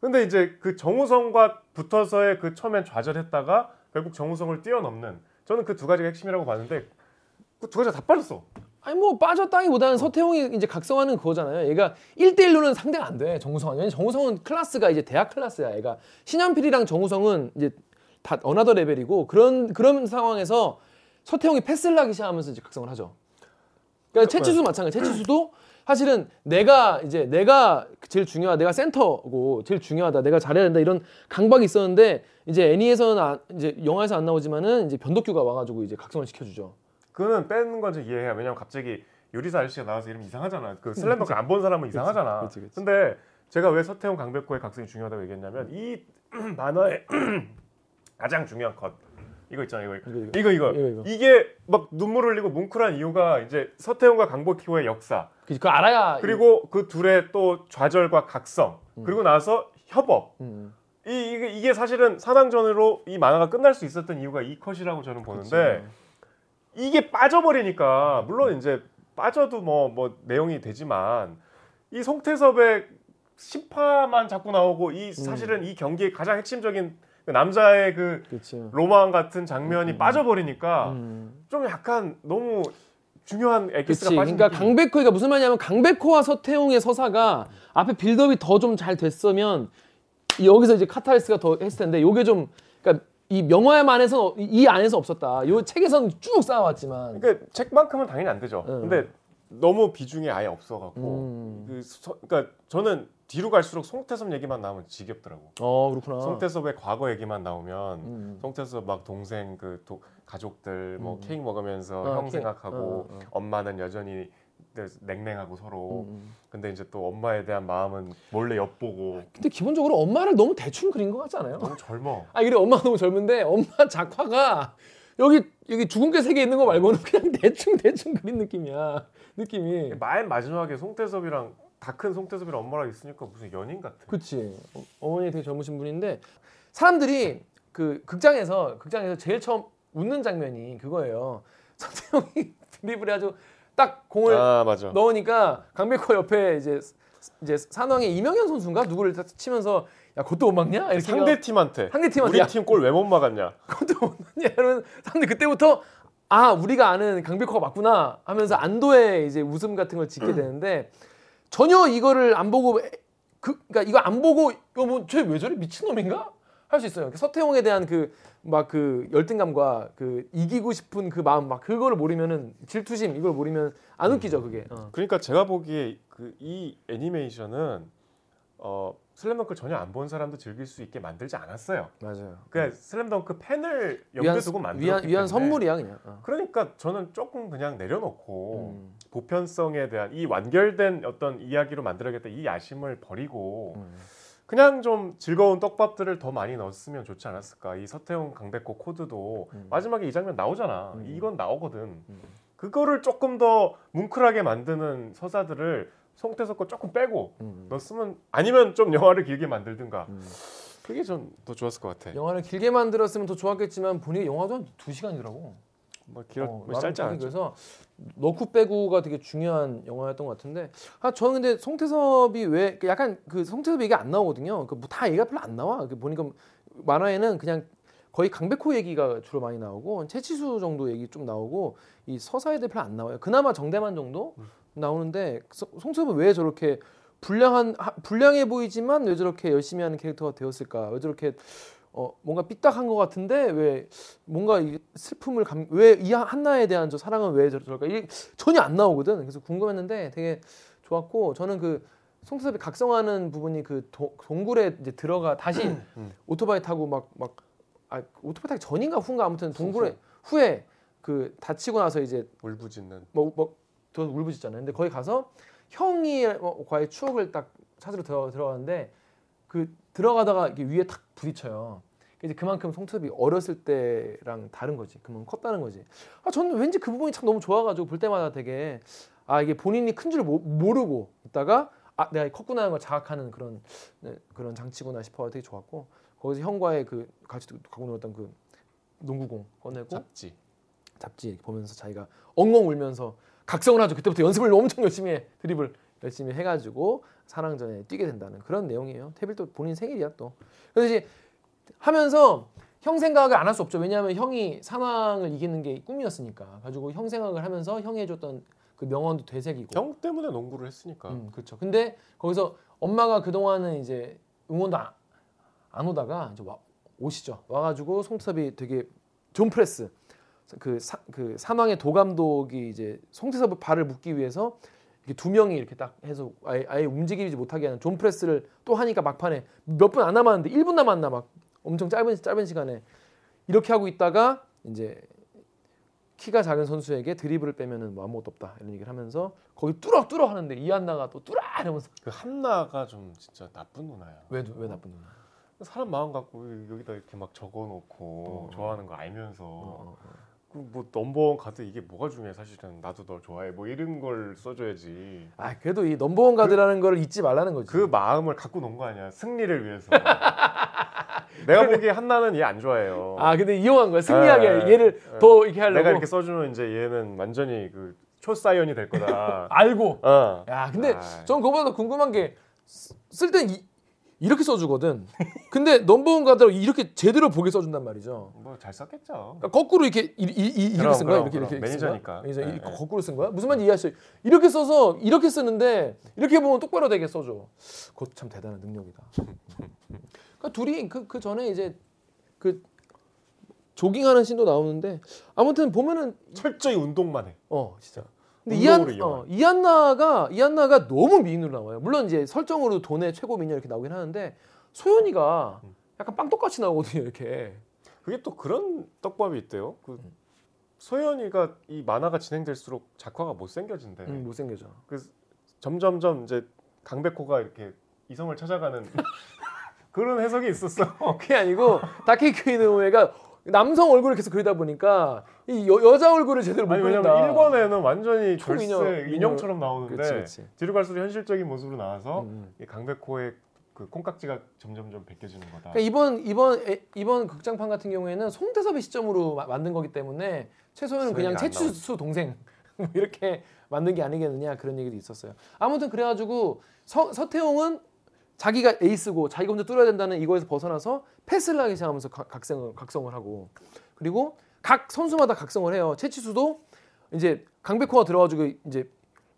근데 이제 그 정우성과 붙어서의 그 처음엔 좌절했다가 결국 정우성을 뛰어넘는 저는 그 두 가지가 핵심이라고 봤는데 그 두 가지가 다 빠졌어.
아니 뭐 빠졌다기보다는 서태웅이 이제 각성하는 그거잖아요. 얘가 1대1로는 상대가 안 돼. 정우성은. 왜냐면 정우성은 클래스가 이제 대학 클래스야. 얘가 신현필이랑 정우성은 이제 다 another level이고 그런 그런 상황에서 서태웅이 패스를 하기 시작하면서 이제 각성을 하죠. 그러니까 채치수 마찬가지. 채치수도 사실은 내가 이제 내가 제일 중요하다. 내가 센터고 제일 중요하다. 내가 잘해야 된다. 이런 강박이 있었는데 이제 애니에서는 안- 이제 영화에서 안 나오지만은 이제 변덕규가 와가지고 이제 각성을 시켜주죠.
그거는 빼는 건지 이해해요. 왜냐면 갑자기 요리사 아저씨가 나와서 이러면 이상하잖아. 그 슬램덩크 안 본 사람은 이상하잖아.
그치, 그치.
근데 제가 왜 서태웅 강백호의 각성이 중요하다고 얘기했냐면 이 만화의 가장 중요한 컷 이거 있잖아요. 이거.
이거,
이거. 이거,
이거, 이거.
이게 막 눈물 흘리고 뭉클한 이유가 이제 서태웅과 강백호의 역사.
그치, 그거 알아야
그리고 그 둘의 또 좌절과 각성. 그리고 나서 협업.
음.
이 이게, 이게 사실은 사당전으로 이 만화가 끝날 수 있었던 이유가 이 컷이라고 저는 보는데 이게 빠져버리니까 물론 이제 빠져도 뭐뭐 내용이 되지만 이 송태섭의 신파만 자꾸 나오고 이 사실은 이 경기의 가장 핵심적인 그 남자의 그
그치.
로망 같은 장면이 빠져버리니까
음.
좀 약간 너무 중요한. 엑기스가 빠진
그러니까 강백호가 무슨 말이냐면 강백호와 서태웅의 서사가 앞에 build-up이 더 좀 잘 됐으면 여기서 이제 카타르시스가 더 했을 텐데 요게 좀 그러니까 이 영화에 한해서 이 안에서 없었다. 요 책에서는 쭉 쌓아왔지만.
그러니까 책만큼은 당연히 안 되죠.
응.
근데 너무 비중이 아예 없어갖고
음.
그 서- 그러니까 저는 뒤로 갈수록 송태섭 얘기만 나오면 지겹더라고.
어 그렇구나.
송태섭의 과거 얘기만 나오면
음.
송태섭 막 동생 그 도- 가족들 뭐
음.
케이크 먹으면서
어,
형
케이크.
생각하고
어, 어.
엄마는 여전히 냉랭하고 서로
음.
근데 이제 또 엄마에 대한 마음은 몰래 엿보고
근데 기본적으로 엄마를 너무 대충 그린 것 같지 않아요?
너무 젊어.
아 그래 엄마가 너무 젊은데 엄마 작화가 여기 여기 죽은 게세개 있는 거 말고는 그냥 대충 대충 그린 느낌이야 느낌이
맨 마지막에 송태섭이랑 다 큰 송태섭이랑 엄마랑 있으니까 무슨 연인 같아.
그치. 어, 어머니 되게 젊으신 분인데 사람들이 그 극장에서 극장에서 제일 처음 웃는 장면이 그거예요. 서태웅이 드리블 해가지고 딱 공을
아 맞아.
넣으니까 강백호 옆에 이제 이제 산왕의 이명현 선수인가? 누구를 딱 치면서 야 그것도 못 막냐? 이렇게
상대 팀한테.
상대 팀한테.
우리
야,
팀골 왜 못 막았냐?
그것도 못 막냐? 이러면 사람들 그때부터 아 우리가 아는 강백호가 맞구나 하면서 안도의 이제 웃음 같은 걸 짓게 되는데 전혀 이거를 안 보고 에- 그 그러니까 이거 안 보고 이거 뭐쟤왜 저래 미친놈인가 할 수 있어요. 서태웅에 대한 그막그 열등감과 그 이기고 싶은 그 마음 막 그거를 모르면은 질투심 이걸 모르면 안 웃기죠 그게. 어.
그러니까 제가 보기에 그 이 애니메이션은 어 슬램덩크 전혀 안 본 사람도 즐길 수 있게 만들지 않았어요.
맞아요.
그냥 슬램덩크 팬을 염두에 두고 만들었기 때문에
위안 선물이야 그냥. 어.
그러니까 저는 조금 그냥 내려놓고
음.
보편성에 대한 이 완결된 어떤 이야기로 만들어야겠다 이 야심을 버리고
음.
그냥 좀 즐거운 떡밥들을 더 많이 넣었으면 좋지 않았을까 이 서태웅 강백호 코드도
음.
마지막에 이 장면 나오잖아
음.
이건 나오거든
음.
그거를 조금 더 뭉클하게 만드는 서사들을 송태섭 거 조금 빼고
음.
넣었으면 아니면 좀 영화를 길게 만들든가
음.
그게 좀 더 좋았을 것 같아
영화를 길게 만들었으면 더 좋았겠지만 본인이 영화도 한 두 시간이더라고.
뭐 길어
어,
뭐 짧지 않죠
그래서 넣고 빼고가 되게 중요한 영화였던 것 같은데 아 저는 근데 송태섭이 왜 약간 그 송태섭 얘기 안 나오거든요. 그 다 얘기가 별로 안 나와. 그 보니까 만화에는 그냥 거의 강백호 얘기가 주로 많이 나오고 채치수 정도 얘기 좀 나오고 이 서사에 대해 별로 안 나와요. 그나마 정대만 정도 나오는데 소- 송태섭은 왜 저렇게 불량한 하- 불량해 보이지만 왜 저렇게 열심히 하는 캐릭터가 되었을까? 왜 저렇게 어 뭔가 삐딱한 것 같은데 왜 뭔가 이 슬픔을 왜이 한나에 대한 저 사랑은 왜 저럴까 이게 전혀 안 나오거든. 그래서 궁금했는데 되게 좋았고 저는 그 송태섭이 각성하는 부분이 그 도- 동굴에 이제 들어가 다시
음.
오토바이 타고 막 막 아, 오토바이 타기 전인가 후인가 아무튼 동굴에 후에 그 다치고 나서 이제
울부짖는
뭐뭐더 울부짖잖아요. 근데 거기 가서 형이과의 추억을 딱 찾으러 들어 들어가는데 그 들어가다가 이게 위에 탁 부딪혀요. 이제 그만큼 송태섭이 어렸을 때랑 다른 거지. 그만큼 컸다는 거지. 아 저는 왠지 그 부분이 참 너무 좋아가지고 볼 때마다 되게 아 이게 본인이 큰 줄 모르고 있다가 아 내가 컸구나 하는 걸 자각하는 그런 네, 그런 장치구나 싶어 되게 좋았고 거기서 형과의 그 같이 갖고 놀았던 그 농구공 꺼내고
잡지.
잡지 보면서 자기가 엉엉 울면서 각성을 하죠. 그때부터 연습을 엄청 열심히 해. 드립을 열심히 해가지고 사랑전에 뛰게 된다는 그런 내용이에요. 태빌도 본인 생일이야 또. 그래서 이제 하면서 형 생각을 안 할 수 없죠. 왜냐하면 형이 사망을 이기는 게 꿈이었으니까. 가지고 형 생각을 하면서 형이 해줬던 그 명언도 되새기고.
형 때문에 농구를 했으니까.
음, 그렇죠. 근데 거기서 엄마가 그 동안은 이제 응원도 안, 안 오다가 이제 와, 오시죠. 와가지고 송태섭이 되게 zone press 그, 사, 그 산왕의 도감독이 이제 송태섭의 발을 묶기 위해서 두 명이 이렇게 딱 해서 아예, 아예 움직이지 못하게 하는 zone press를 또 하니까 막판에 몇 분 안 남았는데 1분 남았나 막 엄청 짧은 짧은 시간에 이렇게 하고 있다가 이제 키가 작은 선수에게 드리블을 빼면은 뭐 아무것도 없다 이런 얘기를 하면서 거기 뚫어 뚫어 하는데 이한나가 또 뚫어 이러면서
그 한나가 좀 진짜 나쁜 누나야.
왜 왜 나쁜 누나?
사람 마음 갖고 여기다 이렇게 막 적어놓고
어.
좋아하는 거 알면서
어, 어.
그 뭐 넘버원 가드 이게 뭐가 중요해? 사실은 나도 널 좋아해. 뭐 이런 걸 써줘야지.
아 그래도 이 넘버원 가드라는 걸 잊지 말라는 거지.
그 마음을 갖고 놓은 거 아니야. 승리를 위해서. 내가 보기에 한나는 얘 안 좋아해요.
아 근데 이용한 거야. 승리하게.
네,
얘를
네.
더 이렇게 하려고.
내가 이렇게 써주면 이제 얘는 완전히 그 초사이언이 될 거다.
알고.
어.
야 근데
아이.
전 그거보다 더 궁금한 게 쓸 땐 이렇게 써주거든. 근데 넘버원 가드로 이렇게 제대로 보게 써준단 말이죠.
뭐 잘 썼겠죠
그러니까 거꾸로 이렇게 이, 이, 이,
그럼,
쓴 거야?
그럼,
이렇게
그럼.
이렇게
매니저니까.
매니저
네,
이-
네.
거꾸로 쓴 거야? 무슨 말인지 이해하시죠? 이렇게 써서 이렇게 쓰는데 이렇게 보면 똑바로 되게 써줘. 그것도 참 대단한 능력이다. 그러니까 둘이 그, 그 전에 이제 그 조깅하는 씬도 나오는데 아무튼 보면은
철저히 운동만 해
어 진짜. 근데
운동으로
이한 어, 이한나가 이한나가 너무 미인으로 나와요. 물론 이제 설정으로 돈의 최고 미녀 이렇게 나오긴 하는데 소연이가
음.
약간 빵떡같이 나오거든요. 이렇게.
그게 또 그런 떡밥이 있대요 그
음.
소연이가 이 만화가 진행될수록 작화가 못생겨진대
음, 못생겨져.
점점점 이제 강백호가 이렇게 이성을 찾아가는 그런 해석이 있었어.
그게 아니고 다케이큐 이노우에가 남성 얼굴을 계속 그리다 보니까 이 여, 여자 얼굴을 제대로 못
아니
그린다.
왜냐면 1권에는 완전히 절세
미녀.
인형처럼 나오는데
그렇지, 그렇지.
뒤로 갈수록 현실적인 모습으로 나와서
음.
이 강백호의 그 콩깍지가 점점점 벗겨지는 거다.
그러니까 이번 이번 에- 이번 극장판 같은 경우에는 송태섭의 시점으로 마- 만든 거기 때문에 최소연은 그냥 채추수 동생 뭐 이렇게 만든 게 아니겠느냐 그런 얘기도 있었어요. 아무튼 그래가지고 서, 서태웅은 자기가 에이스고 자기가 혼자 뚫어야 된다는 이거에서 벗어나서 패스를 하기 시작하면서 각- 각성을 각성을 하고 그리고 각 선수마다 각성을 해요. 채치수도 이제 강백호가 들어가지고 이제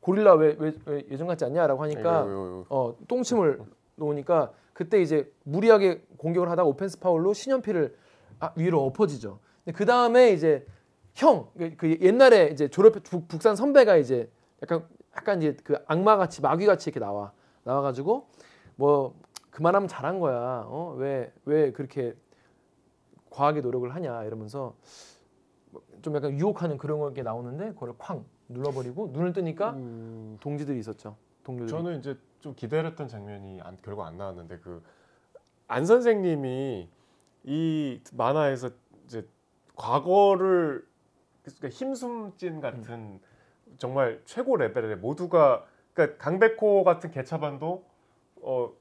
고릴라 왜, 왜, 왜 예전 같지 않냐라고 하니까
이거, 이거, 이거.
어 똥침을 놓으니까 그때 이제 무리하게 공격을 하다가 오펜스 파울로 신현필을 아, 위로 엎어지죠. 그 다음에 이제 형, 그, 그 옛날에 이제 졸업 북, 북산 선배가 이제 약간 약간 이제 그 악마 같이 마귀 같이 이렇게 나와 나와가지고 뭐 그만하면 잘한 거야. 어 왜 왜 그렇게 과하게 노력을 하냐 이러면서 좀 약간 유혹하는 그런 게 나오는데 그걸 쾅 눌러버리고 눈을 뜨니까
음,
동지들이 있었죠. 동료들이.
저는 이제 좀 기대를 했던 장면이 안, 결국 안 나왔는데 그 안 선생님이 이 만화에서 이제 과거를 그러니까 힘숨찐 같은 정말 최고 레벨의 모두가 그러니까 강백호 같은 개차반도 어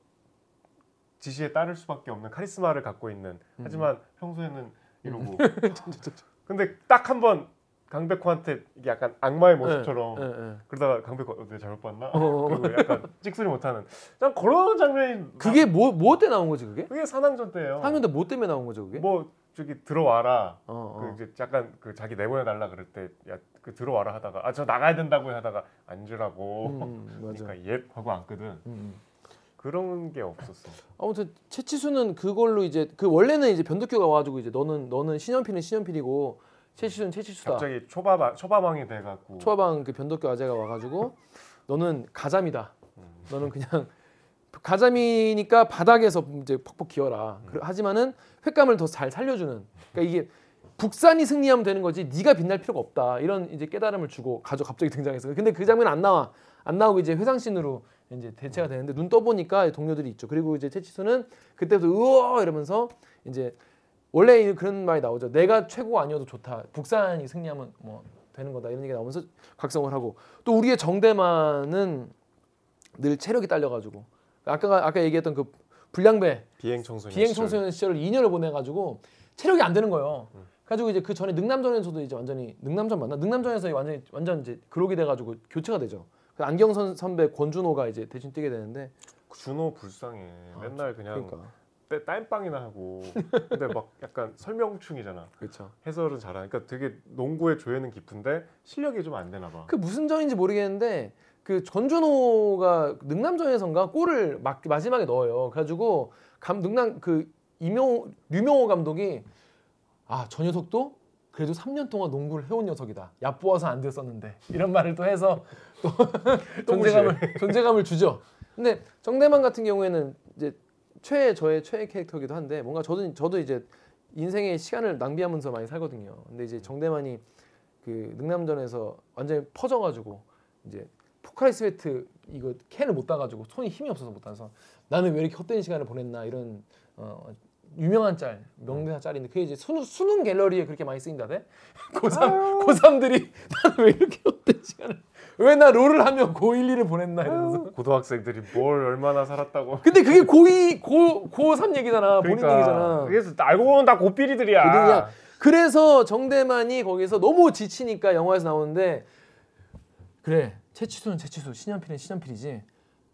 지시에 따를 수밖에 없는 카리스마를 갖고 있는 하지만 평소에는 이러고 근데 딱 한 번 강백호한테 이게 약간 악마의 모습처럼
예, 예.
그러다가 강백호 어, 내가 잘못 봤나?
어, 어.
그리고 약간 찍소리 못하는 난 그런 장면이
그게 뭐뭐때 나온 거지 그게?
그게 산왕전 때예요.
하는데 뭐 때문에 나온 거죠 그게?
뭐 저기 들어와라.
어, 어.
그 이제 약간 그 자기 내보내 달라 그럴 때 야 그 들어와라 하다가 아 저 나가야 된다고 하다가 앉으라고.
음, 맞아.
그러니까 예 하고 앉거든.
음, 음.
그런 게 없었어.
아무튼 채치수는 그걸로 이제 그 원래는 이제 변덕규가 와가지고 이제 너는 너는 신현필은 신현필이고 채치수는 채치수다.
갑자기 초밥 초밥왕이 돼갖고
초아방 그 변덕규 아재가 와가지고 너는 가자미다.
음.
너는 그냥 가자미니까 바닥에서 이제 퍽퍽 기어라. 그- 하지만은 횟감을 더 잘 살려주는. 그러니까 이게 북산이 승리하면 되는 거지. 네가 빛날 필요가 없다. 이런 이제 깨달음을 주고 가족 갑자기 등장해서. 근데 그 장면 안 나와. 안 나오고 이제 회상씬으로 이제 대체가 되는데 눈 떠보니까 동료들이 있죠. 그리고 이제 채치수는 그때부터 으어 이러면서 이제 원래 그런 말이 나오죠. 내가 최고 아니어도 좋다. 북산이 승리하면 뭐 되는 거다 이런 얘기 나오면서 각성을 하고 또 우리의 정대만은 늘 체력이 딸려가지고 아까 아까 얘기했던 그 불량배
비행 청소년
비행
시절.
청소년 시절 을 2년을 보내가지고 체력이 안 되는 거예요.
음.
가지고 이제 그 전에 능남전에서도 이제 완전히 능남전 맞나? 능남전에서 완전히 완전 이제 그러게 돼가지고 교체가 되죠. 그 안경 선, 선배 권준호가 이제 대신 뛰게 되는데
준호 불쌍해. 맨날 그냥
그러니까
때- 땀빵이나 하고. 근데 막 약간 설명충이잖아.
그렇죠.
해설은 잘하니까 되게 농구의 조예는 깊은데 실력이 좀 안 되나 봐.
그 무슨 전인지 모르겠는데 그 전준호가 능남전에선가 골을 막 마지막에 넣어요. 그래가지고 감 능남 그 이명 류명호 감독이 아 저 녀석도 그래도 3년 동안 농구를 해온 녀석이다. 얕보아서 안 됐었는데 이런 말을 또 해서 또 존재감을 존재감을 주죠. 근데 정대만 같은 경우에는 이제 최애 저의 최애 캐릭터기도 한데 뭔가 저도 저도 이제 인생의 시간을 낭비하면서 많이 살거든요. 근데 이제 정대만이 그 능남전에서 완전히 퍼져가지고 이제 포카리스웨트 이거 캔을 못 따가지고 손이 힘이 없어서 못 따서 나는 왜 이렇게 헛된 시간을 보냈나 이런 어, 유명한 짤 명대사 짤인데 그게 이제 수능, 수능 갤러리에 그렇게 많이 쓰인다대 고3 고3들이 나는 왜 이렇게 헛된 시간을 왜 나 롤을 하며 고1, 2를 보냈나 이러면서
고등학생들이 뭘 얼마나 살았다고.
근데 그게 고2 고 고3 얘기잖아 본인 얘기잖아
그래서 알고 보면 다 고삐리들이야.
고등이야. 그래서 정대만이 거기서 너무 지치니까 영화에서 나오는데 그래 채치수는 채치수 신현필은 신현필이지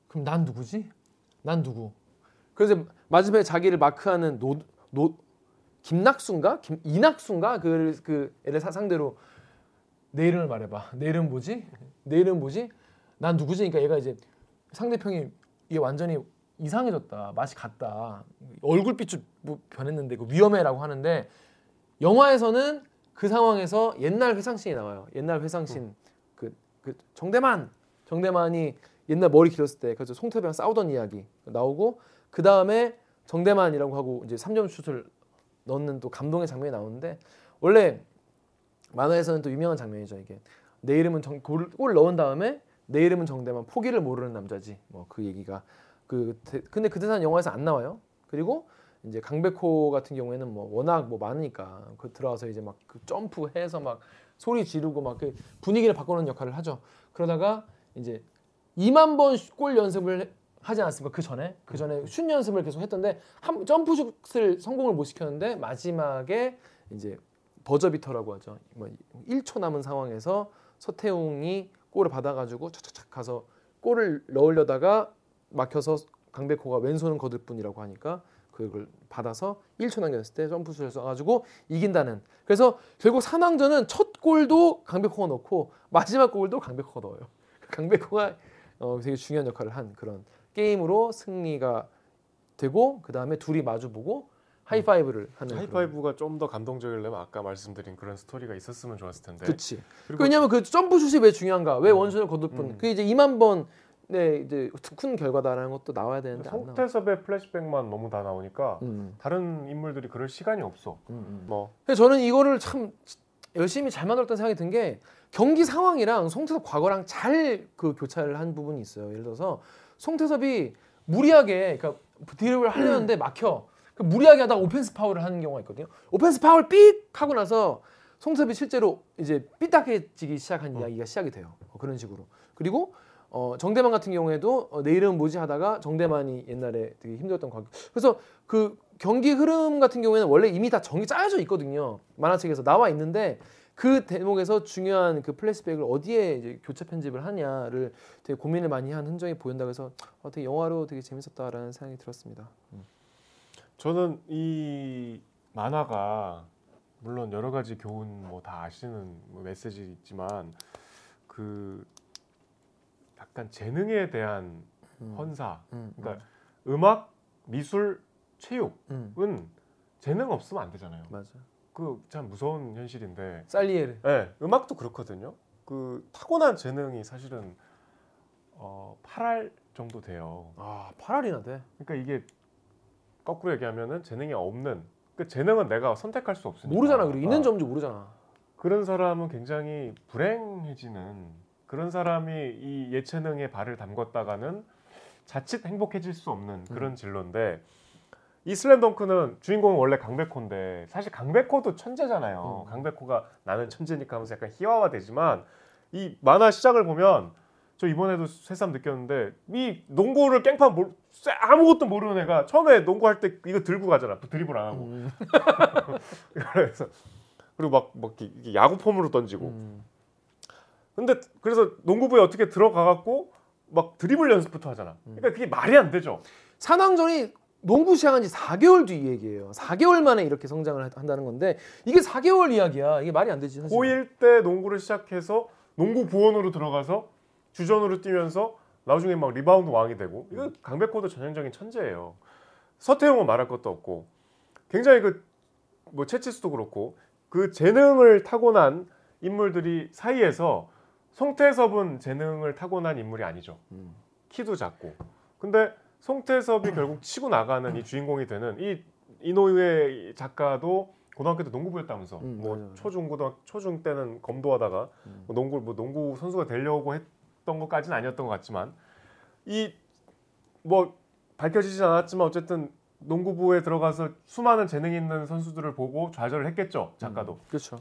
그럼 난 누구지? 난 누구? 그래서 마지막에 자기를 마크하는 노, 노 김낙수인가? 김, 이낙수인가? 그, 그 애를 사- 상대로 내 이름을 말해봐 내 이름 뭐지? 내 이름 뭐지? 난 누구지? 그러니까 얘가 이제 상대편이 이게 완전히 이상해졌다 맛이 갔다 얼굴빛도 뭐 변했는데 그 위험해라고 하는데 영화에서는 그 상황에서 옛날 회상씬이 나와요. 옛날 회상씬 그, 그 정대만 정대만이 옛날 머리 길었을 때 그래서 송태배랑 싸우던 이야기 나오고 그 다음에 정대만이라고 하고 이제 3점 슛을 넣는 또 감동의 장면이 나오는데 원래 만화에서는 또 유명한 장면이죠 이게. 내 이름은 정, 골, 골 넣은 다음에 내 이름은 정대만 포기를 모르는 남자지. 뭐 그 얘기가. 그 대- 근데 그 대사는 영화에서 안 나와요. 그리고 이제 강백호 같은 경우에는 뭐 워낙 뭐 많으니까 그 들어와서 이제 막 그 점프해서 막 소리 지르고 막 그 분위기를 바꾸는 역할을 하죠. 그러다가 이제 2만 번 골 연습을 해- 하지 않았습니까? 그 전에 그 전에 슛 연습을 계속 했던데 한 점프슛을 성공을 못 시켰는데 마지막에 이제 버저비터라고 하죠. 뭐 1초 남은 상황에서 서태웅이 골을 받아가지고 착착착 가서 골을 넣으려다가 막혀서 강백호가 왼손은 거들 뿐이라고 하니까 그걸 받아서 1초 남겼을 때 점프슛을 쏴가지고 이긴다는. 그래서 결국 산왕전은 첫 골도 강백호가 넣고 마지막 골도 강백호가 넣어요. 강백호가 어, 되게 중요한 역할을 한 그런 게임으로 승리가 되고 그 다음에 둘이 마주보고 하이파이브를 하는. 그런-
하이파이브가 좀 더 감동적이려면 아까 말씀드린 그런 스토리가 있었으면 좋았을 텐데.
그치. 왜냐면 그 점프 슛이 왜 중요한가? 왜 왼손은 거들 뿐?
음.
그게 이제 2만 번의 이제 큰 결과다라는 것도 나와야 되는데.
송태섭의 플래시백만 너무 다 나오니까
음,
다른 인물들이 그럴 시간이 없어.
음, 음.
뭐
그래서 저는 이거를 참 열심히 잘 만들었다는 생각이 든 게 경기 상황이랑 송태섭 과거랑 잘 그 교차를 한 부분이 있어요. 예를 들어서 송태섭이 무리하게 그러니까 드립을 하려는데 막혀. 그 무리하게 하다가 오펜스 파울을 하는 경우가 있거든요. 오펜스 파울 삑 하고 나서 송태섭이 실제로 이제 삐딱해지기 시작한 이야기가 시작이 돼요. 어, 그런 식으로. 그리고 어, 정대만 같은 경우에도 어, 내 이름은 뭐지 하다가 정대만이 옛날에 되게 힘들었던 관계. 그래서 그 경기 흐름 같은 경우에는 원래 이미 다 정이 짜여져 있거든요. 만화책에서 나와 있는데 그 대목에서 중요한 그 플래시백을 어디에 이제 교차 편집을 하냐를 되게 고민을 많이 한 흔적이 보인다 그래서 어, 되게 영화로 되게 재밌었다라는 생각이 들었습니다.
저는 이 만화가 물론 여러 가지 교훈 뭐 다 아시는 뭐 메시지 있지만 그 약간 재능에 대한
음.
헌사,
음,
그러니까 음 악, 미술, 체육은
음,
재능 없으면 안 되잖아요.
맞아.
그 참 무서운 현실인데,
살리에르.
네, 음악도 그렇거든요. 그 타고난 재능이 사실은 어, 8할 정도 돼요.
아 8할이나 돼.
그러니까 이게 거꾸로 얘기하면은 재능이 없는 그 재능은 내가 선택할 수 없으니까
모르잖아. 그리고 있는
어.
점인지 모르잖아.
그런 사람은 굉장히 불행해지는 그런 사람이 이 예체능에 발을 담궜다가는 자칫 행복해질 수 없는 그런
음.
진로인데 이 슬램덩크는 주인공은 원래 강백호인데 사실 강백호도 천재잖아요.
음.
강백호가 나는 천재니까 하면서 약간 희화화되지만 이 만화 시작을 보면 저 이번에도 새삼 느꼈는데 이 농구를 깽판 모르, 아무것도 모르는 애가 처음에 농구할 때 이거 들고 가잖아. 드리블 안 하고.
음.
그래서 그리고 막, 막 야구 폼으로 던지고
음.
근데 그래서 농구부에 어떻게 들어가 갖고 막 드리블 연습부터 하잖아. 그러니까 그게 말이 안 되죠.
산왕전이 농구 시작한 지 4개월 뒤 얘기예요. 4개월 만에 이렇게 성장을 하- 한다는 건데 이게 4개월 이야기야. 이게 말이 안 되지 사실.
고1 때 농구를 시작해서 농구 부원으로 들어가서 주전으로 뛰면서 나중에 막 리바운드 왕이 되고 이거 강백호도 전형적인 천재예요. 서태웅은 말할 것도 없고 굉장히 그 뭐 채치수도 그렇고 그 재능을 타고난 인물들이 사이에서 송태섭은 재능을 타고난 인물이 아니죠.
음.
키도 작고. 근데 송태섭이 결국 치고 나가는 이 주인공이 되는 이 이노우에 작가도 고등학교 때 농구부였다면서.
음,
뭐
맞아, 맞아.
초중 고등 초중 때는 검도하다가
음.
뭐 농구 뭐 농구 선수가 되려고 했던 것까지는 아니었던 것 같지만 이 뭐 밝혀지진 않았지만 어쨌든 농구부에 들어가서 수많은 재능 있는 선수들을 보고 좌절을 했겠죠 작가도
그렇죠.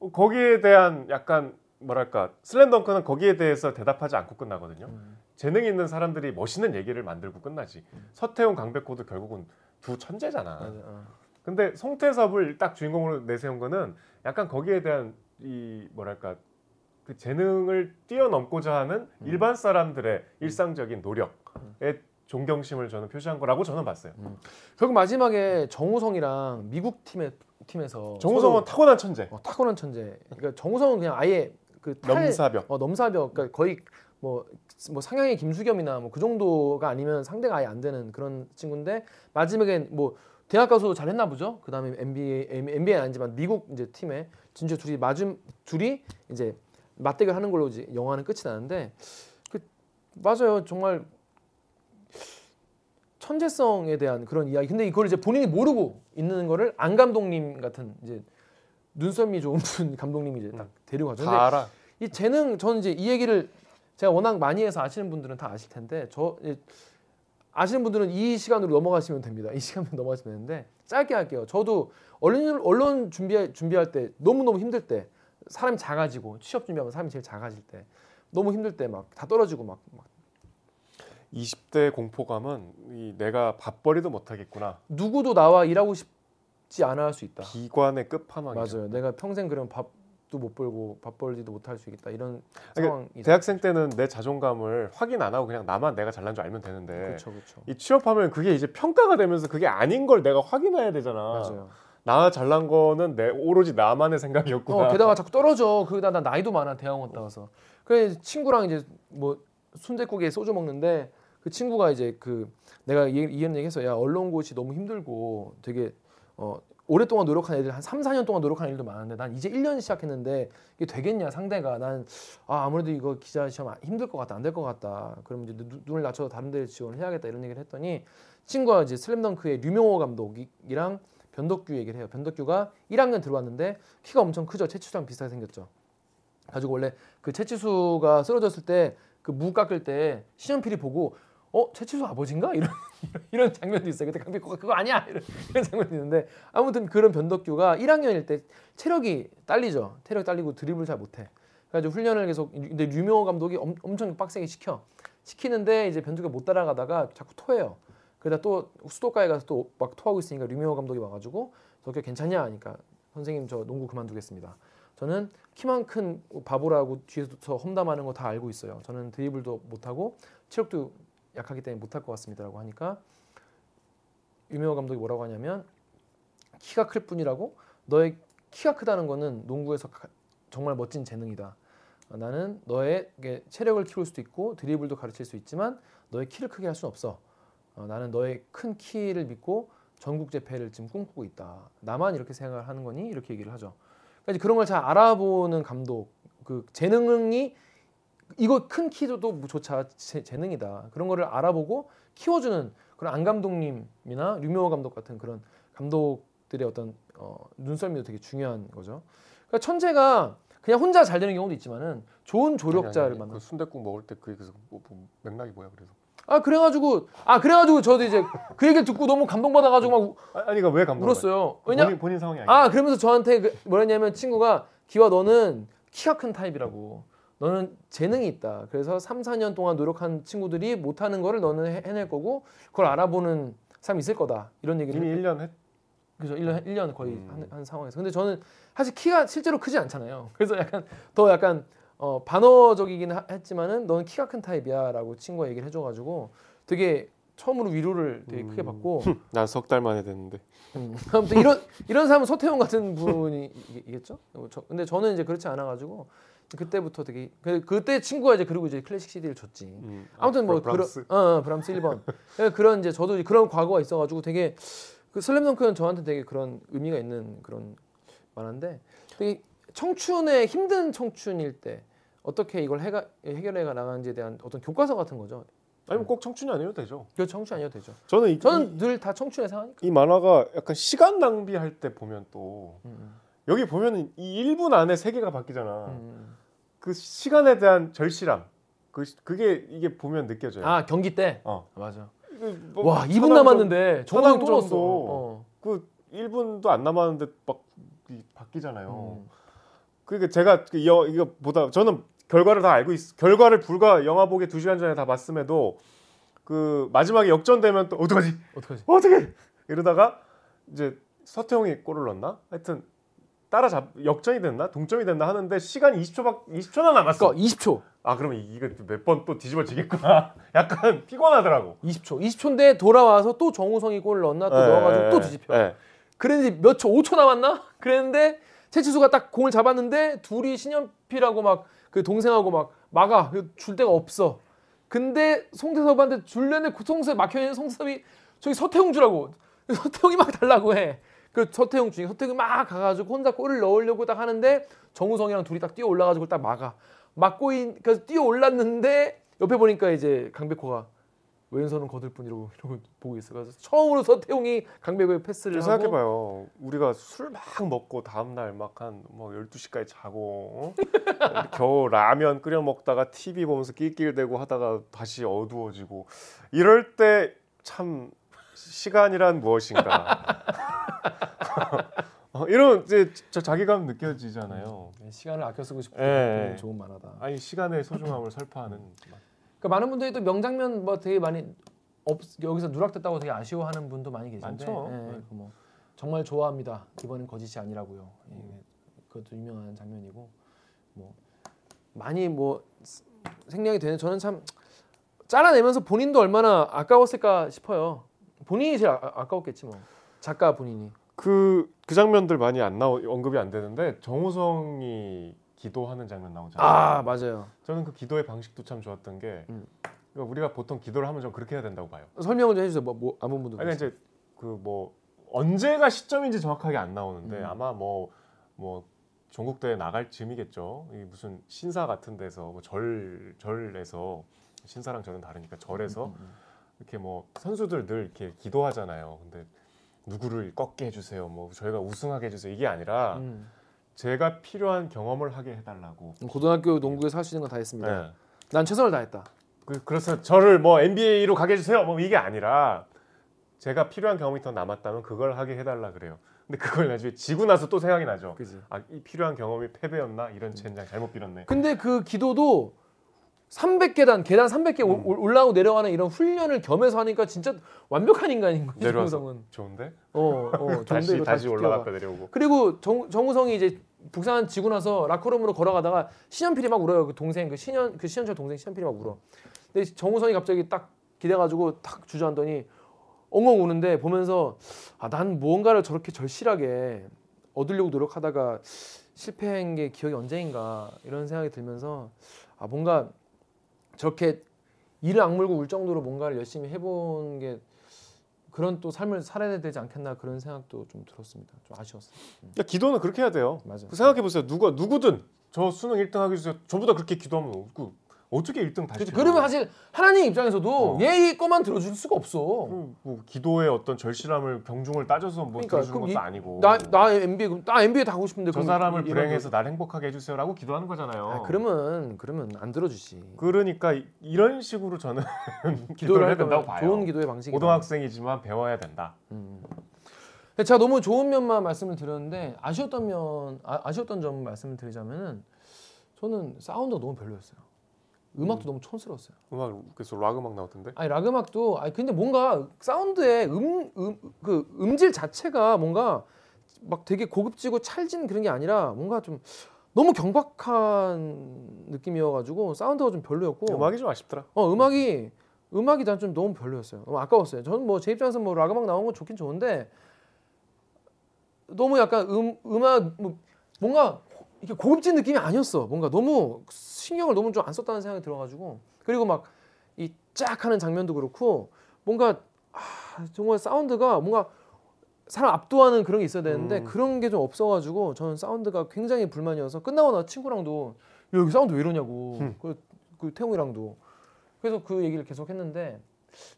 어, 거기에 대한 약간 뭐랄까 슬램덩크는 거기에 대해서 대답하지 않고 끝나거든요.
음.
재능 있는 사람들이 멋있는 얘기를 만들고 끝나지. 서태웅, 강백호도 결국은 두 천재잖아.
맞아. 어.
근데 송태섭을 딱 주인공으로 내세운 거는 약간 거기에 대한 이 뭐랄까 그 재능을 뛰어넘고자 하는 일반 사람들의 일상적인 노력에 존경심을 저는 표시한 거라고 저는 봤어요.
결국 마지막에 정우성이랑 미국 팀의 팀에서
정우성은 타고난 천재.
어, 타고난 천재. 그러니까 정우성은 그냥 아예 그 탈,
넘사벽.
어, 넘사벽. 그러니까 거의 뭐, 뭐 상향의 김수겸이나 뭐 그 정도가 아니면 상대가 아예 안 되는 그런 친구인데 마지막엔 뭐 대학 가서 잘했나 보죠. 그다음에 NBA NBA는 아니지만 미국 이제 팀에 진짜 둘이 맞음 둘이 이제 맞대결 하는 걸로 이제 영화는 끝이 나는데 그 맞아요. 정말 천재성에 대한 그런 이야기. 근데 이걸 이제 본인이 모르고 있는 거를 안 감독님 같은 이제 눈썰미 좋은 분 감독님이 이제 딱 데려가죠. 근데
다 알아.
이 재능 저는 이제 이 얘기를 제가 워낙 많이 해서 아시는 분들은 다 아실 텐데 저 예, 아시는 분들은 이 시간으로 넘어가시면 됩니다. 이 시간으로 넘어가시면 되는데 짧게 할게요. 저도 언론 언론 준비 준비할 때 너무 너무 힘들 때 사람이 작아지고 취업 준비하면 사람이 제일 작아질 때 너무 힘들 때 막 다 떨어지고 막, 막
20대 공포감은 이 내가 밥벌이도 못 하겠구나.
누구도 나와 일하고 싶지 않아 할 수 있다.
기관의 끝판왕이죠.
맞아요. 내가 평생 그러면 밥 도 못 벌고 밥 벌지도 못할 수 있겠다. 이런
그러니까
상황이
대학생 때는 내 자존감을 확인 안 하고 그냥 나만 내가 잘난 줄 알면 되는데
그렇죠, 그렇죠.
이 취업하면 그게 이제 평가가 되면서 그게 아닌 걸 내가 확인해야 되잖아.
맞아요.
나 잘난 거는 내 오로지 나만의 생각이었구나.
어, 게다가 자꾸 떨어져. 그다 나 나이도 많아 대학원 와서. 그래 친구랑 이제 뭐 순대국에 소주 먹는데 그 친구가 이제 그 내가 이- 이런 얘기했어. 야 언론고시 너무 힘들고 되게 어 오랫동안 노력한 애들 한 3, 4년 동안 노력한 애들도 많은데 난 이제 1년 시작했는데 이게 되겠냐 상대가. 난 아, 아무래도 이거 기자 시험 아- 힘들 것 같다 안 될 것 같다. 그럼 이제 눈- 눈을 낮춰서 다른 데 지원을 해야겠다 이런 얘기를 했더니 친구가 이제 슬램덩크의 류명호 감독이랑 변덕규 얘기를 해요. 변덕규가 1학년 들어왔는데 키가 엄청 크죠. 채치수랑 비슷하게 생겼죠. 가지고 원래 그 채치수가 쓰러졌을 때 그 무 깎을 때 신현필이 보고 어 채치수 아버지인가 이런 이런 장면도 있어요. 그때 강백호가 그거 아니야 이런, 이런 장면도 있는데 아무튼 그런 변덕규가 1학년일 때 체력이 딸리죠. 체력 딸리고 드리블 잘 못해. 그래가지고 훈련을 계속 근데 류명호 감독이 엄, 엄청 빡세게 시켜 시키는데 이제 변덕규가 못 따라가다가 자꾸 토해요. 그러다 또 수도가에 가서 또 막 토하고 있으니까 류명호 감독이 와가지고 덕규 괜찮냐 하니까 선생님 저 농구 그만두겠습니다. 저는 키만 큰 바보라고 뒤에서 험담하는 거 다 알고 있어요. 저는 드리블도 못하고 체력도 약하기 때문에 못할 것 같습니다라고 하니까 유명호 감독이 뭐라고 하냐면 키가 클 뿐이라고 너의 키가 크다는 거는 농구에서 가- 정말 멋진 재능이다. 어, 나는 너의 체력을 키울 수도 있고 드리블도 가르칠 수 있지만 너의 키를 크게 할 수는 없어. 어, 나는 너의 큰 키를 믿고 전국 재패를 지금 꿈꾸고 있다. 나만 이렇게 생각을 하는 거니? 이렇게 얘기를 하죠. 그러니까 그런 걸 잘 알아보는 감독, 그 재능이 이거 큰 키도 조차 재, 재능이다. 그런 거를 알아보고 키워주는 그런 안 감독님이나 류명호 감독 같은 그런 감독들의 어떤 어, 눈썰미도 되게 중요한 거죠. 그러니까 천재가 그냥 혼자 잘 되는 경우도 있지만은 좋은 조력자를 만나.
그 순대국 먹을 때그 그래서 뭐, 뭐 맥락이 뭐야 그래서
아 그래가지고 아 그래가지고 저도 이제 그 얘기를 듣고 너무 감동받아가지고 막 우-
아, 아니 그러니까 왜 감동?
울었어요. 왜냐
본인, 본인 상황이 아니야.
아 그러면서 저한테 그 뭐랬냐면 친구가 기와 너는 키가 큰 타입이라고 너는 재능이 있다 그래서 3, 4년 동안 노력한 친구들이 못하는 거를 너는 해- 해낼 거고 그걸 알아보는 사람이 있을 거다 이런 얘기를
이미 1년 했.
그래서 1년, 1년 거의
음.
한, 한 상황에서 근데 저는 사실 키가 실제로 크지 않잖아요 그래서 약간 더 약간 어, 반어적이긴 하- 했지만은 너는 키가 큰 타입이야 라고 친구가 얘기를 해줘가지고 되게 처음으로 위로를 되게 크게
음.
받고
난석 달 만에 됐는데.
음, 아무튼 이런 이런 사람은 서태웅 같은 분이겠죠. 저, 근데 저는 이제 그렇지 않아가지고 그때부터 되게 그, 그때 친구가 이제 그리고 이제 클래식 CD를 줬지.
음.
아무튼 뭐
아, 브람스.
그런 어, 어, 브람스 1번 그런 이제 저도 그런 과거가 있어가지고 되게 그 슬램덩크는 저한테 되게 그런 의미가 있는 그런 만화인데 되게 청춘의 힘든 청춘일 때 어떻게 이걸 해가, 해결해가 나가는지에 대한 어떤 교과서 같은 거죠.
아니면 꼭 청춘이 아니어도 되죠.
그 청춘 아니어도 되죠.
저는 이,
저는 늘 다 청춘의 상하니까.
이, 이 만화가 약간 시간 낭비할 때 보면 또
음,
여기 보면은 이 1분 안에 세계가 바뀌잖아.
음.
그 시간에 대한 절실함. 그 그게 이게 보면 느껴져요.
아 경기 때.
어.
맞아.
이거
뭐와 2분
천왕
남았는데 넣었어.
정도.
어.
그 1분도 안 남았는데 막 이- 바뀌잖아요.
음.
그러니까 제가 그 여, 이거 보다 저는 결과를 다 알고 있 결과를 불과 영화 보기 2시간 전에 다 봤음에도 그 마지막에 역전되면 또 어떡하지?
어떡하지?
어떻게 이러다가 이제 서태웅이 골을 넣었나? 하여튼 따라잡 역전이 됐나? 동점이 됐나 하는데 시간이 20초밖 20초나 남았어.
그러니까 20초.
아 그러면 이거 몇 번 또 뒤집어지겠구나. 약간 피곤하더라고.
20초. 20초인데 돌아와서 또 정우성이 골을 넣었나 또 넣어가지고 또 뒤집혀.
예.
그랬는데 몇 초? 5초 남았나? 그랬는데 최치수가 딱 공을 잡았는데 둘이 신현필하고 막 그 동생하고 막 막아 그줄 데가 없어. 근데 송태섭한테 줄려는 그 송태 막혀 있는 송태섭이 저기 서태웅 주라고 서태웅이 막 달라고 해. 그 서태웅 중에 서태웅이 막 가가지고 혼자 골을 넣으려고 딱 하는데 정우성이랑 둘이 딱 뛰어 올라가지고 딱 막아. 막고 있, 그래서 뛰어 올랐는데 옆에 보니까 이제 강백호가 왼손은 거들 뿐 이러고 이러고 보고 있어. 그래서 처음으로 서태웅이 강백호의 패스를 하고
생각해봐요. 우리가 술 막 먹고 다음날 막 한 뭐 12시까지 자고 어? 겨우 라면 끓여 먹다가 TV 보면서 낄낄대고 하다가 다시 어두워지고 이럴 때 참 시간이란 무엇인가 어, 이런 이제 저 자기감 느껴지잖아요.
네, 시간을 아껴 쓰고 싶은
예.
그런 좋은 만화다.
아니 시간의 소중함을 설파하는
그러니까 많은 분들이 또 명장면 뭐 되게 많이 없, 여기서 누락됐다고 되게 아쉬워하는 분도 많이 계신데
많죠.
예,
네.
그뭐 정말 좋아합니다. 이번엔 거짓이 아니라고요. 예, 그것도 유명한 장면이고 뭐 많이 뭐 스- 생략이 되는 저는 참 잘라내면서 본인도 얼마나 아까웠을까 싶어요. 본인이 제일 아, 아까웠겠지 뭐 작가 본인이.
그, 그 장면들 많이 안 나오 언급이 안 되는데 정우성이 기도하는 장면 나오잖아요.
아 맞아요.
저는 그 기도의 방식도 참 좋았던 게
음.
그러니까 우리가 보통 기도를 하면 좀 그렇게 해야 된다고 봐요.
설명을 좀 해주세요. 뭐, 뭐 아무 분도.
아니 이제 그 뭐 언제가 시점인지 정확하게 안 나오는데
음.
아마 뭐뭐 전국대회 나갈 즈음이겠죠. 이 무슨 신사 같은 데서 뭐 절 절에서 신사랑 저는 다르니까 절에서
음, 음,
이렇게 뭐 선수들 늘 이렇게 기도하잖아요. 근데 누구를 꺾게 해주세요. 뭐 저희가 우승하게 해주세요. 이게 아니라
음.
제가 필요한 경험을 하게 해달라고.
고등학교 농구에 서 할 수 있는 건 다 했습니다.
네.
난 최선을 다했다.
그, 그래서 저를 뭐 NBA로 가게 해주세요. 뭐 이게 아니라 제가 필요한 경험이 더 남았다면 그걸 하게 해달라 그래요. 근데 그걸 나중에 지고 나서 또 생각이 나죠.
그지.
아, 이 필요한 경험이 패배였나? 이런 젠장 잘못 빌었네.
근데 그 기도도 300계단 계단 300개 올-
음.
올- 올라오고 내려가는 이런 훈련을 겸해서 하니까 진짜 완벽한 인간인
내려와서.
정우성은.
좋은데?
어, 어,
다시
좋은데
다시
뛰어가.
올라갔다 내려오고.
그리고 정, 정우성이 이제 북산 지고 나서 라커룸으로 걸어가다가 신현필이 막 울어요. 그 동생 그 신현 그 신현철 동생 신현필이 막 울어. 근데 정우성이 갑자기 딱 기대가지고 탁 주저앉더니 엉엉 우는데 보면서 아 난 무언가를 저렇게 절실하게 얻으려고 노력하다가 실패한 게 기억이 언제인가 이런 생각이 들면서 아 뭔가 저렇게 이를 악물고 울 정도로 뭔가를 열심히 해본 게 그런 또 삶을 살아야 되지 않겠나 그런 생각도 좀 들었습니다. 좀 아쉬웠어요.
야, 기도는 그렇게 해야 돼요.
맞아.
생각해 보세요. 누가 누구든 저 수능 1등 하기 위해서 저보다 그렇게 기도하면 그 어떻게 1등 다시. 되냐고.
그러면 사실 하나님 입장에서도
어.
얘 거만 들어줄 수가 없어.
그, 뭐 기도의 어떤 절실함을 경중을 따져서 뭐
그러니까
들어주는 것도
이-
아니고
나나 NBA 그럼 나 NBA 다 하고 싶은데
저 사람을
이-
불행해서 날 행복하게 해주세요라고 기도하는 거잖아요.
아, 그러면 그러면 안 들어주지.
그러니까 이- 이런 식으로 저는
기도를
해야
할
된다고 봐요.
좋은 기도의 방식이다.
고등학생이지만 배워야 된다.
음. 제가 너무 좋은 면만 말씀을 드렸는데 아쉬웠던 면 아, 아쉬웠던 점 말씀을 드리자면은 저는 사운드가 너무 별로였어요. 음악도 너무 촌스러웠어요.
음악 그래서 락 음악 나오던데.
아니 락 음악도 아니 근데 뭔가 사운드의 음음그 음질 자체가 뭔가 막 되게 고급지고 찰진 그런 게 아니라 뭔가 좀 너무 경박한 느낌이어가지고 사운드가 좀 별로였고
음악이 좀 아쉽더라.
어 음악이 음악이 난 좀 너무 별로였어요. 너무 아까웠어요. 저는 뭐 제 입장에서 뭐 락 음악 나온 건 좋긴 좋은데 너무 약간 음 음악 뭐 뭔가 이게 고급진 느낌이 아니었어. 뭔가 너무 신경을 너무 좀 안 썼다는 생각이 들어가지고 그리고 막 이 쫙 하는 장면도 그렇고 뭔가 아, 정말 사운드가 뭔가 사람 압도하는 그런 게 있어야 되는데
음.
그런 게 좀 없어가지고 저는 사운드가 굉장히 불만이어서 끝나고 나 친구랑도 야, 여기 사운드 왜 이러냐고
음.
그, 그 태웅이랑도 그래서 그 얘기를 계속 했는데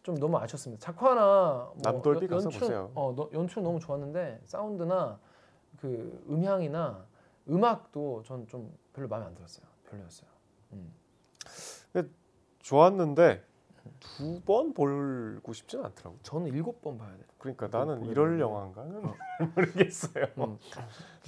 좀 너무 아쉬웠습니다. 작화나 뭐
남돌비
연-
가서 보세요.
어, 너- 연출 너무 좋았는데 사운드나 그 음향이나 음악도 전 좀 별로 마음에 안 들었어요. 별로였어요. 음.
좋았는데 두 번 보고 싶지는 않더라고.
저는 일곱 번 봐야 돼.
그러니까
그
나는 이럴. 영화인가는 모르겠어요.
음.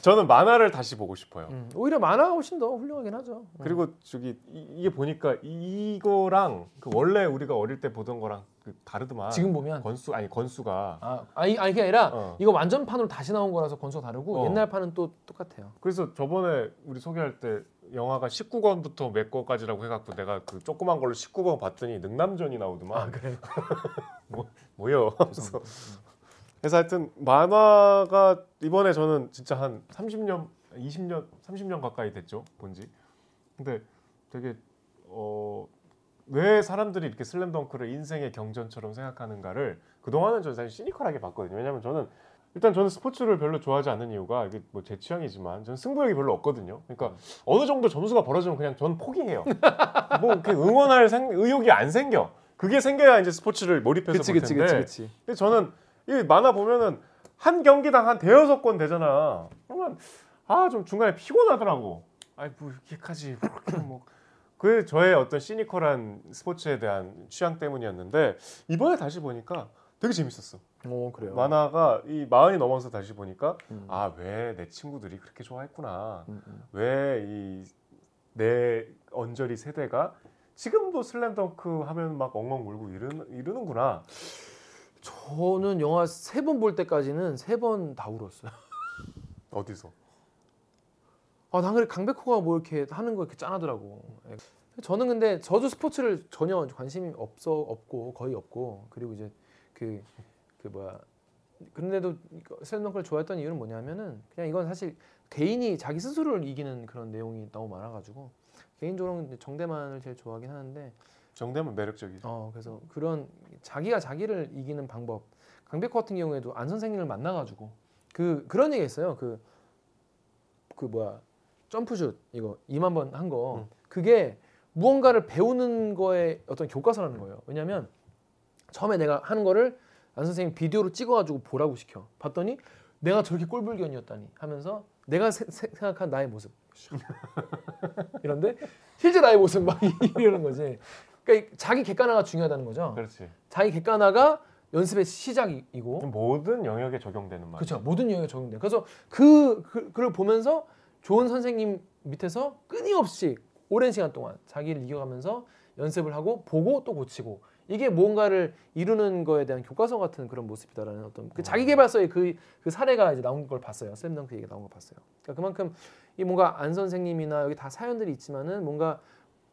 저는 만화를 다시 보고 싶어요.
음. 오히려 만화가 훨씬 더 훌륭하긴 하죠. 음.
그리고 저기 이, 게 보니까 이- 이거랑 그 원래 우리가 어릴 때 보던 거랑 그 다르더만.
지금 보면
건수 아니 건수가
아, 아니, 아니 그게 아니라
어.
이거 완전 판으로 다시 나온 거라서 건수가 다르고
어.
옛날 판은 또 똑같아요.
그래서 저번에 우리 소개할 때 영화가 19권부터 몇 거까지라고 해갖고 내가 그 조그만 걸로 19권 봤더니 능남전이 나오더만
그래.
뭐요? 그래서, 그래서 하여튼 만화가 이번에 저는 진짜 한 30년, 20년, 30년 가까이 됐죠 본지. 근데 되게 어. 왜 사람들이 이렇게 슬램덩크를 인생의 경전처럼 생각하는가를 그동안은 저는 사실 시니컬하게 봤거든요. 왜냐면 저는 일단 저는 스포츠를 별로 좋아하지 않는 이유가 이게 뭐 제 취향이지만 저는 승부욕이 별로 없거든요. 그러니까 어느 정도 점수가 벌어지면 그냥 저는 포기해요. 뭐 이렇게 응원할 생, 의욕이 안 생겨. 그게 생겨야 이제 스포츠를 몰입해서
그치
볼
그치
텐데.
그치 그치.
근데 저는 이 만화 보면은 한 경기당 한 대여섯 건 되잖아. 그러면 아 좀 중간에 피곤하더라고. 아이 뭐 이렇게까지 그렇게 뭐. 그 저의 어떤 시니컬한 스포츠에 대한 취향 때문이었는데 이번에 다시 보니까 되게 재밌었어.
오 그래요.
만화가 이 마흔이 넘어서 다시 보니까
음.
아왜 내 친구들이 그렇게 좋아했구나.
음, 음.
왜이 내 언저리 세대가 지금도 슬램덩크 하면 막 엉엉 울고 이러는, 이러는구나.
저는 영화 세 번 볼 때까지는 세 번 다 울었어요.
어디서?
아, 난 그래 강백호가 뭐 이렇게 하는 거 이렇게 짠하더라고. 예. 저는 근데 저도 스포츠를 전혀 관심이 없어 없고 거의 없고 그리고 이제 그 그 뭐야. 그런데도 슬램덩크를 좋아했던 이유는 뭐냐면은 그냥 이건 사실 개인이 자기 스스로를 이기는 그런 내용이 너무 많아가지고 개인적으로는 정대만을 제일 좋아하긴 하는데
정대만 매력적이죠.
어 그래서 그런 자기가 자기를 이기는 방법. 강백호 같은 경우에도 안 선생님을 만나가지고 그 그런 얘기 있어요. 그그 뭐야. 점프슛 이거 2만 번 한 거.
음.
그게 무언가를 배우는 거에 어떤 교과서라는 거예요. 왜냐면 처음에 내가 하는 거를 안 선생님 비디오로 찍어가지고 보라고 시켜. 봤더니 내가 저렇게 꼴불견이었다니 하면서 내가 세- 세- 생각한 나의 모습. 이런데 실제 나의 모습 막 이러는 거지. 그러니까 이 자기 객관화가 중요하다는 거죠.
그렇지.
자기 객관화가 연습의 시작이고.
모든 영역에 적용되는 말.
그렇죠. 모든 영역에 적용돼. 그래서 그, 그 그걸 보면서 좋은 선생님 밑에서 끊임없이 오랜 시간 동안 자기를 이겨가면서 연습을 하고 보고 또 고치고 이게 무언가를 이루는 거에 대한 교과서 같은 그런 모습이다라는 어떤 그 자기 개발서의 그, 그 사례가 이제 나온 걸 봤어요. 슬램덩크 얘기가 나온 걸 봤어요. 그러니까 그만큼 이 뭔가 안 선생님이나 여기 다 사연들이 있지만은 뭔가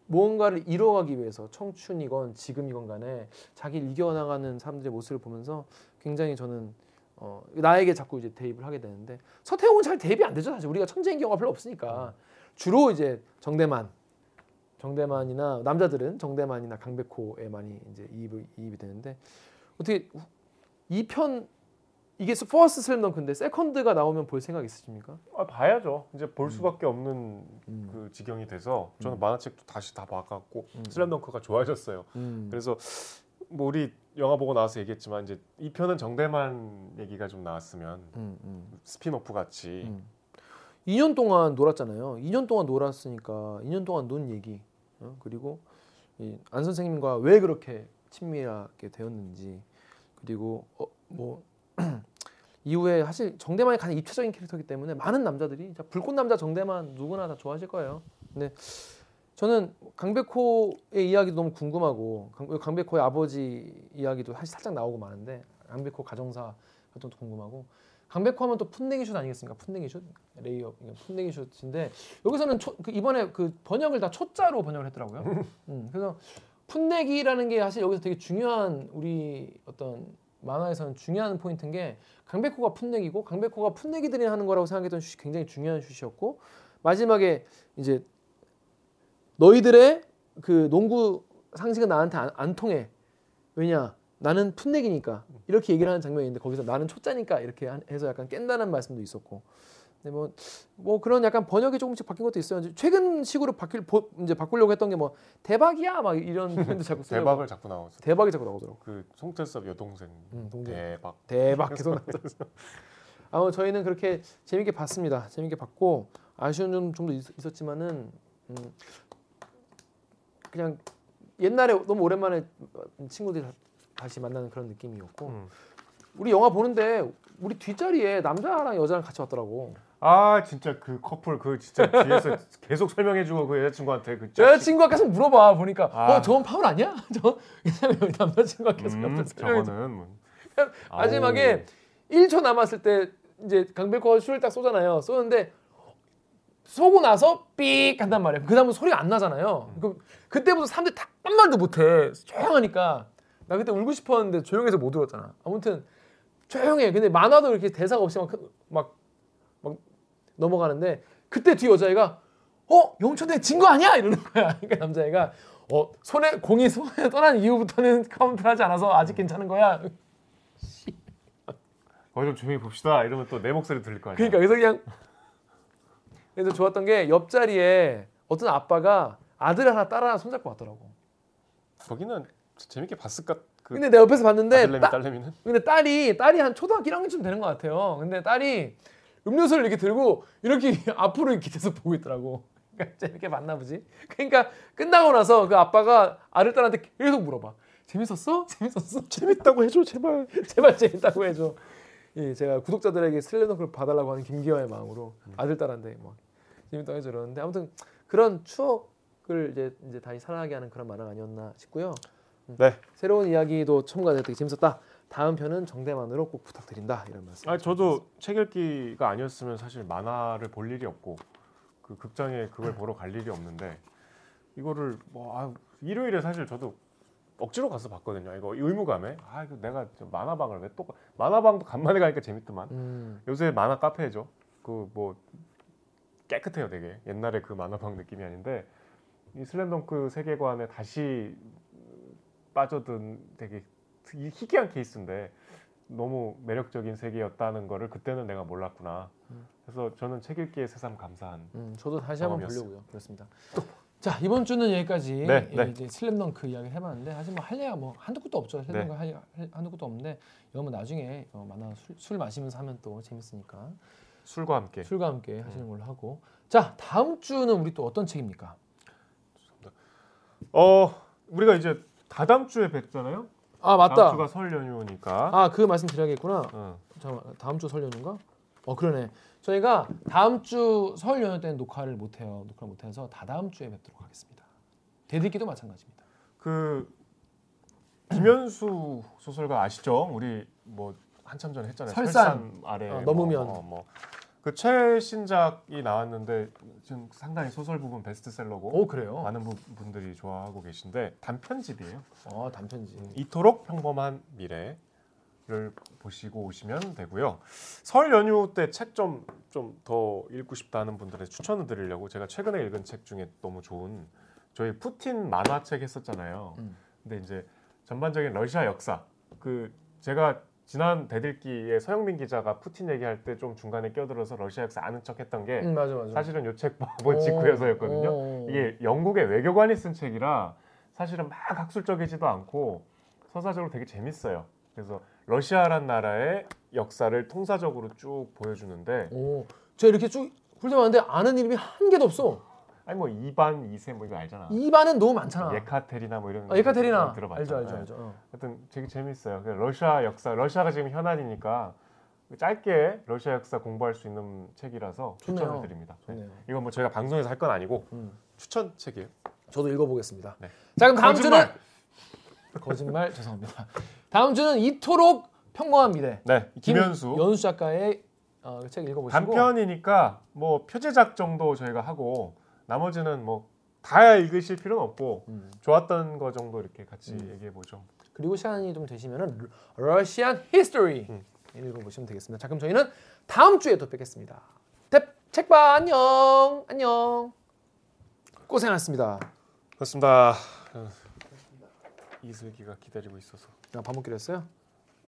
무언가를 이뤄가기 위해서 청춘이건 지금이건 간에 자기를 이겨나가는 사람들의 모습을 보면서 굉장히 저는 어, 나에게 자꾸 이제 대입을 하게 되는데 서태웅은 잘 대입이 안 되죠 사실. 우리가 천재인 경우가 별로 없으니까. 주로 이제 정대만 정대만이나 남자들은 정대만이나 강백호에 많이 이제 이입이, 이입이 되는데 어떻게 2편 이게 퍼스트 슬램덩크인데 second가 나오면 볼 생각 있으십니까?
아, 봐야죠. 이제
음.
볼 수밖에 없는 그 지경이 돼서 저는 만화책도 다시 다 봐갖고
음.
슬램덩크가 좋아졌어요.
음.
그래서 뭐 우리 영화 보고 나와서 얘기했지만 이제 이 편은 정대만 얘기가 좀 나왔으면
음, 음.
스피노프 같이
음. 2년 동안 놀았잖아요. 2년 동안 놀았으니까 2년 동안 논 얘기 어? 그리고 이안 선생님과 왜 그렇게 친밀하게 되었는지 그리고 어, 뭐 이후에 사실 정대만이 가장 입체적인 캐릭터이기 때문에 많은 남자들이 자, 불꽃 남자 정대만 누구나 다 좋아하실 거예요. 근데 저는 강백호의 이야기도 너무 궁금하고 강, 강백호의 아버지 이야기도 사실 살짝 나오고 마는데 강백호 가정사 활동도 궁금하고 강백호 하면 또 풋내기 슛 아니겠습니까? 풋내기 슛 레이업 풋내기 슛인데 여기서는 초, 그 이번에 그 번역을 다 초짜로 번역을 했더라고요. 음, 그래서 풋내기라는 게 사실 여기서 되게 중요한 우리 어떤 만화에서는 중요한 포인트인 게 강백호가 풋내기고 강백호가 풋내기들이 하는 거라고 생각했던 슛이 굉장히 중요한 슛이었고 마지막에 이제 너희들의 그 농구 상식은 나한테 안, 안 통해 왜냐 나는 풋내기니까 이렇게 얘기를 하는 장면이 있는데 거기서 나는 초짜니까 이렇게 한- 해서 약간 깬다는 말씀도 있었고 근데 뭐, 뭐 그런 약간 번역이 조금씩 바뀐 것도 있어요 최근 식으로 바뀔 보- 이제 바꾸려고 했던 게 뭐 대박이야 막 이런 표현도 자꾸 쓰려고
대박을 자꾸 나오죠.
대박이 자꾸 나오더라고
그 송태섭 여동생
음, 동생.
대박.
대박 계속 나왔어. 아무 저희는 그렇게 재밌게 봤습니다. 재밌게 봤고 아쉬운 점 좀도 있- 있었지만은 음, 그냥 옛날에 너무 오랜만에 친구들이 다- 다시 만나는 그런 느낌이었고
음.
우리 영화 보는데 우리 뒷자리에 남자랑 여자랑 같이 왔더라고.
아 진짜 그 커플 그 진짜 뒤에서 계속 설명해주고 그 여자친구한테 그
여자친구가 계속 물어봐 보니까
아.
어 저건 파울 아니야? 저 남자친구가 계속
음,
옆에서
저거는 뭐.
마지막에 1초 남았을 때 이제 강백호가 슛을 딱 쏘잖아요. 쏘는데 쏘고 나서 삑 한단 말이에요. 그 다음은 소리가 안 나잖아요. 그 그때부터 사람들이 다한 말도 못해. 조용하니까 나 그때 울고 싶었는데 조용해서 못 울었잖아. 아무튼 조용해. 근데 만화도 이렇게 대사가 없이 막, 막, 막 넘어가는데 그때 뒤 여자애가 어 영천대 진 거 아니야 이러는 거야. 그러니까 남자애가 어 손에 공이 손에 떠난 이후부터는 카운트를 하지 않아서 아직 괜찮은 거야.
거기 좀 조용히 봅시다. 이러면 또 내 목소리 들릴 거 아니야.
그러니까 그래서 그냥 그래서 좋았던 게 옆자리에 어떤 아빠가 아들 하나 딸 하나 손잡고 왔더라고.
거기는 재밌게 봤을까? 그
근데 내가 옆에서 봤는데
아들내미
따-
딸내미는
근데 딸이 딸이 한 초등학교 1학년쯤 되는 것 같아요. 근데 딸이 음료수를 이렇게 들고 이렇게 앞으로 이렇게 계속 보고 있더라고. 그러니까 재밌게 봤나 보지. 그러니까 끝나고 나서 그 아빠가 아들 딸한테 계속 물어봐. 재밌었어? 재밌었어?
재밌다고 해줘 제발.
제발 재밌다고 해줘. 예, 제가 구독자들에게 슬램덩크를 봐달라고 하는 김기화의 마음으로 아들 딸한테 뭐 재밌다고 해줘 그러는데 아무튼 그런 추억을 이제 이제 다시 살아나게 하는 그런 만화가 아니었나 싶고요.
네.
새로운 이야기도 첨가돼 되게 재밌었다. 다음 편은 정대만으로 꼭 부탁드린다 이런 말씀.
아 저도 책 읽기가 아니었으면 사실 만화를 볼 일이 없고 그 극장에 그걸 보러 갈 일이 없는데 이거를 뭐 아, 일요일에 사실 저도 억지로 가서 봤거든요. 이거 의무감에 아 이거 내가 저 만화방을 왜 또 만화방도 간만에 가니까 재밌더만.
음,
요새 만화 카페죠. 그 뭐 깨끗해요, 되게. 옛날에 그 만화방 느낌이 아닌데 이 슬램덩크 세계관에 다시 빠져든 되게 희- 희귀한 케이스인데 너무 매력적인 세계였다는 거를 그때는 내가 몰랐구나. 그래서 저는 책 읽기에 새삼 감사한.
음, 저도 다시 한번. 보려고요. 그렇습니다. 자 이번 주는 여기까지
네,
예,
네.
이제 슬램덩크 이야기를 해봤는데 사실 뭐 할래야 뭐 한두 끝도 없죠. 슬램덩크 할, 할- 한두 끝도 없는데 이거 뭐 나중에 어, 만화 술, 술 마시면서 하면 또 재밌으니까
술과 함께.
술과 함께 하시는 걸로 하고 자 다음 주는 우리 또 어떤 책입니까?
어, 우리가 이제 다다음 주에 뵙잖아요.
아
다음
맞다.
주가 설 연휴니까.
아 그 말씀 드려야겠구나.
어.
잠깐 다음 주 설 연휴인가? 어 그러네. 저희가 다음 주 설 연휴 때는 녹화를 못 해요. 녹화를 못 해서 다다음 주에 뵙도록 하겠습니다. 대들기도 마찬가지입니다.
그 김현수 소설가 아시죠? 우리 뭐 한참 전에 했잖아요.
설산.
아래
어, 넘으면.
뭐, 어, 뭐. 그 최신작이 나왔는데 지금 상당히 소설 부분 베스트셀러고
오 그래요?
많은 부- 분들이 좋아하고 계신데 단편집이에요.
아 단편지.
이토록 평범한 미래 를 보시고 오시면 되고요. 설 연휴 때 책 좀 좀 더 읽고 싶다는 분들에 추천을 드리려고 제가 최근에 읽은 책 중에 너무 좋은 저희 푸틴 만화책 했었잖아요.
음.
근데 이제 전반적인 러시아 역사 그 제가 지난 대들기에 서영민 기자가 푸틴 얘기할 때 좀 중간에 껴들어서 러시아 역사 아는 척했던 게
음, 맞아 맞아.
사실은 요책본 직후여서였거든요.
오.
이게 영국의 외교관이 쓴 책이라 사실은 막 학술적이지도 않고 서사적으로 되게 재밌어요. 그래서 러시아란 나라의 역사를 통사적으로 쭉 보여주는데
오, 제가 이렇게 쭉 훑어봤는데 아는 이름이 한 개도 없어.
아니 뭐 이반 이세 뭐 이거 알잖아.
이반은 너무 많잖아.
예카테리나 뭐 이런
아, 예카테리나
들어봤죠.
알죠 알죠
네.
알죠. 어.
하여튼 되게 재밌어요. 그 러시아 역사, 러시아가 지금 현안이니까 짧게 러시아 역사 공부할 수 있는 책이라서
좋네요.
추천을 드립니다. 네.
좋네요.
이건 뭐 저희가 방송에서 할 건 아니고
음.
추천 책이에요.
저도 읽어보겠습니다.
네.
자 그럼 다음
거짓말!
주는 거짓말 죄송합니다. 다음 주는 이토록 평범한 미래
네, 김현수
연수 작가의 어, 책 읽어보시고
단편이니까 뭐 표제작 정도 저희가 하고 나머지는 뭐 다 읽으실 필요는 없고
음.
좋았던 거 정도 이렇게 같이
음.
얘기해 보죠.
그리고 시간이 좀 되시면은 Russian history
음.
읽어보시면 되겠습니다. 자 그럼 저희는 다음 주에 또 뵙겠습니다. 대- 책봐 안녕 안녕 고생하셨습니다.
그렇습니다. 이슬기가 기다리고 있어서.
아, 밥 먹기로 했어요?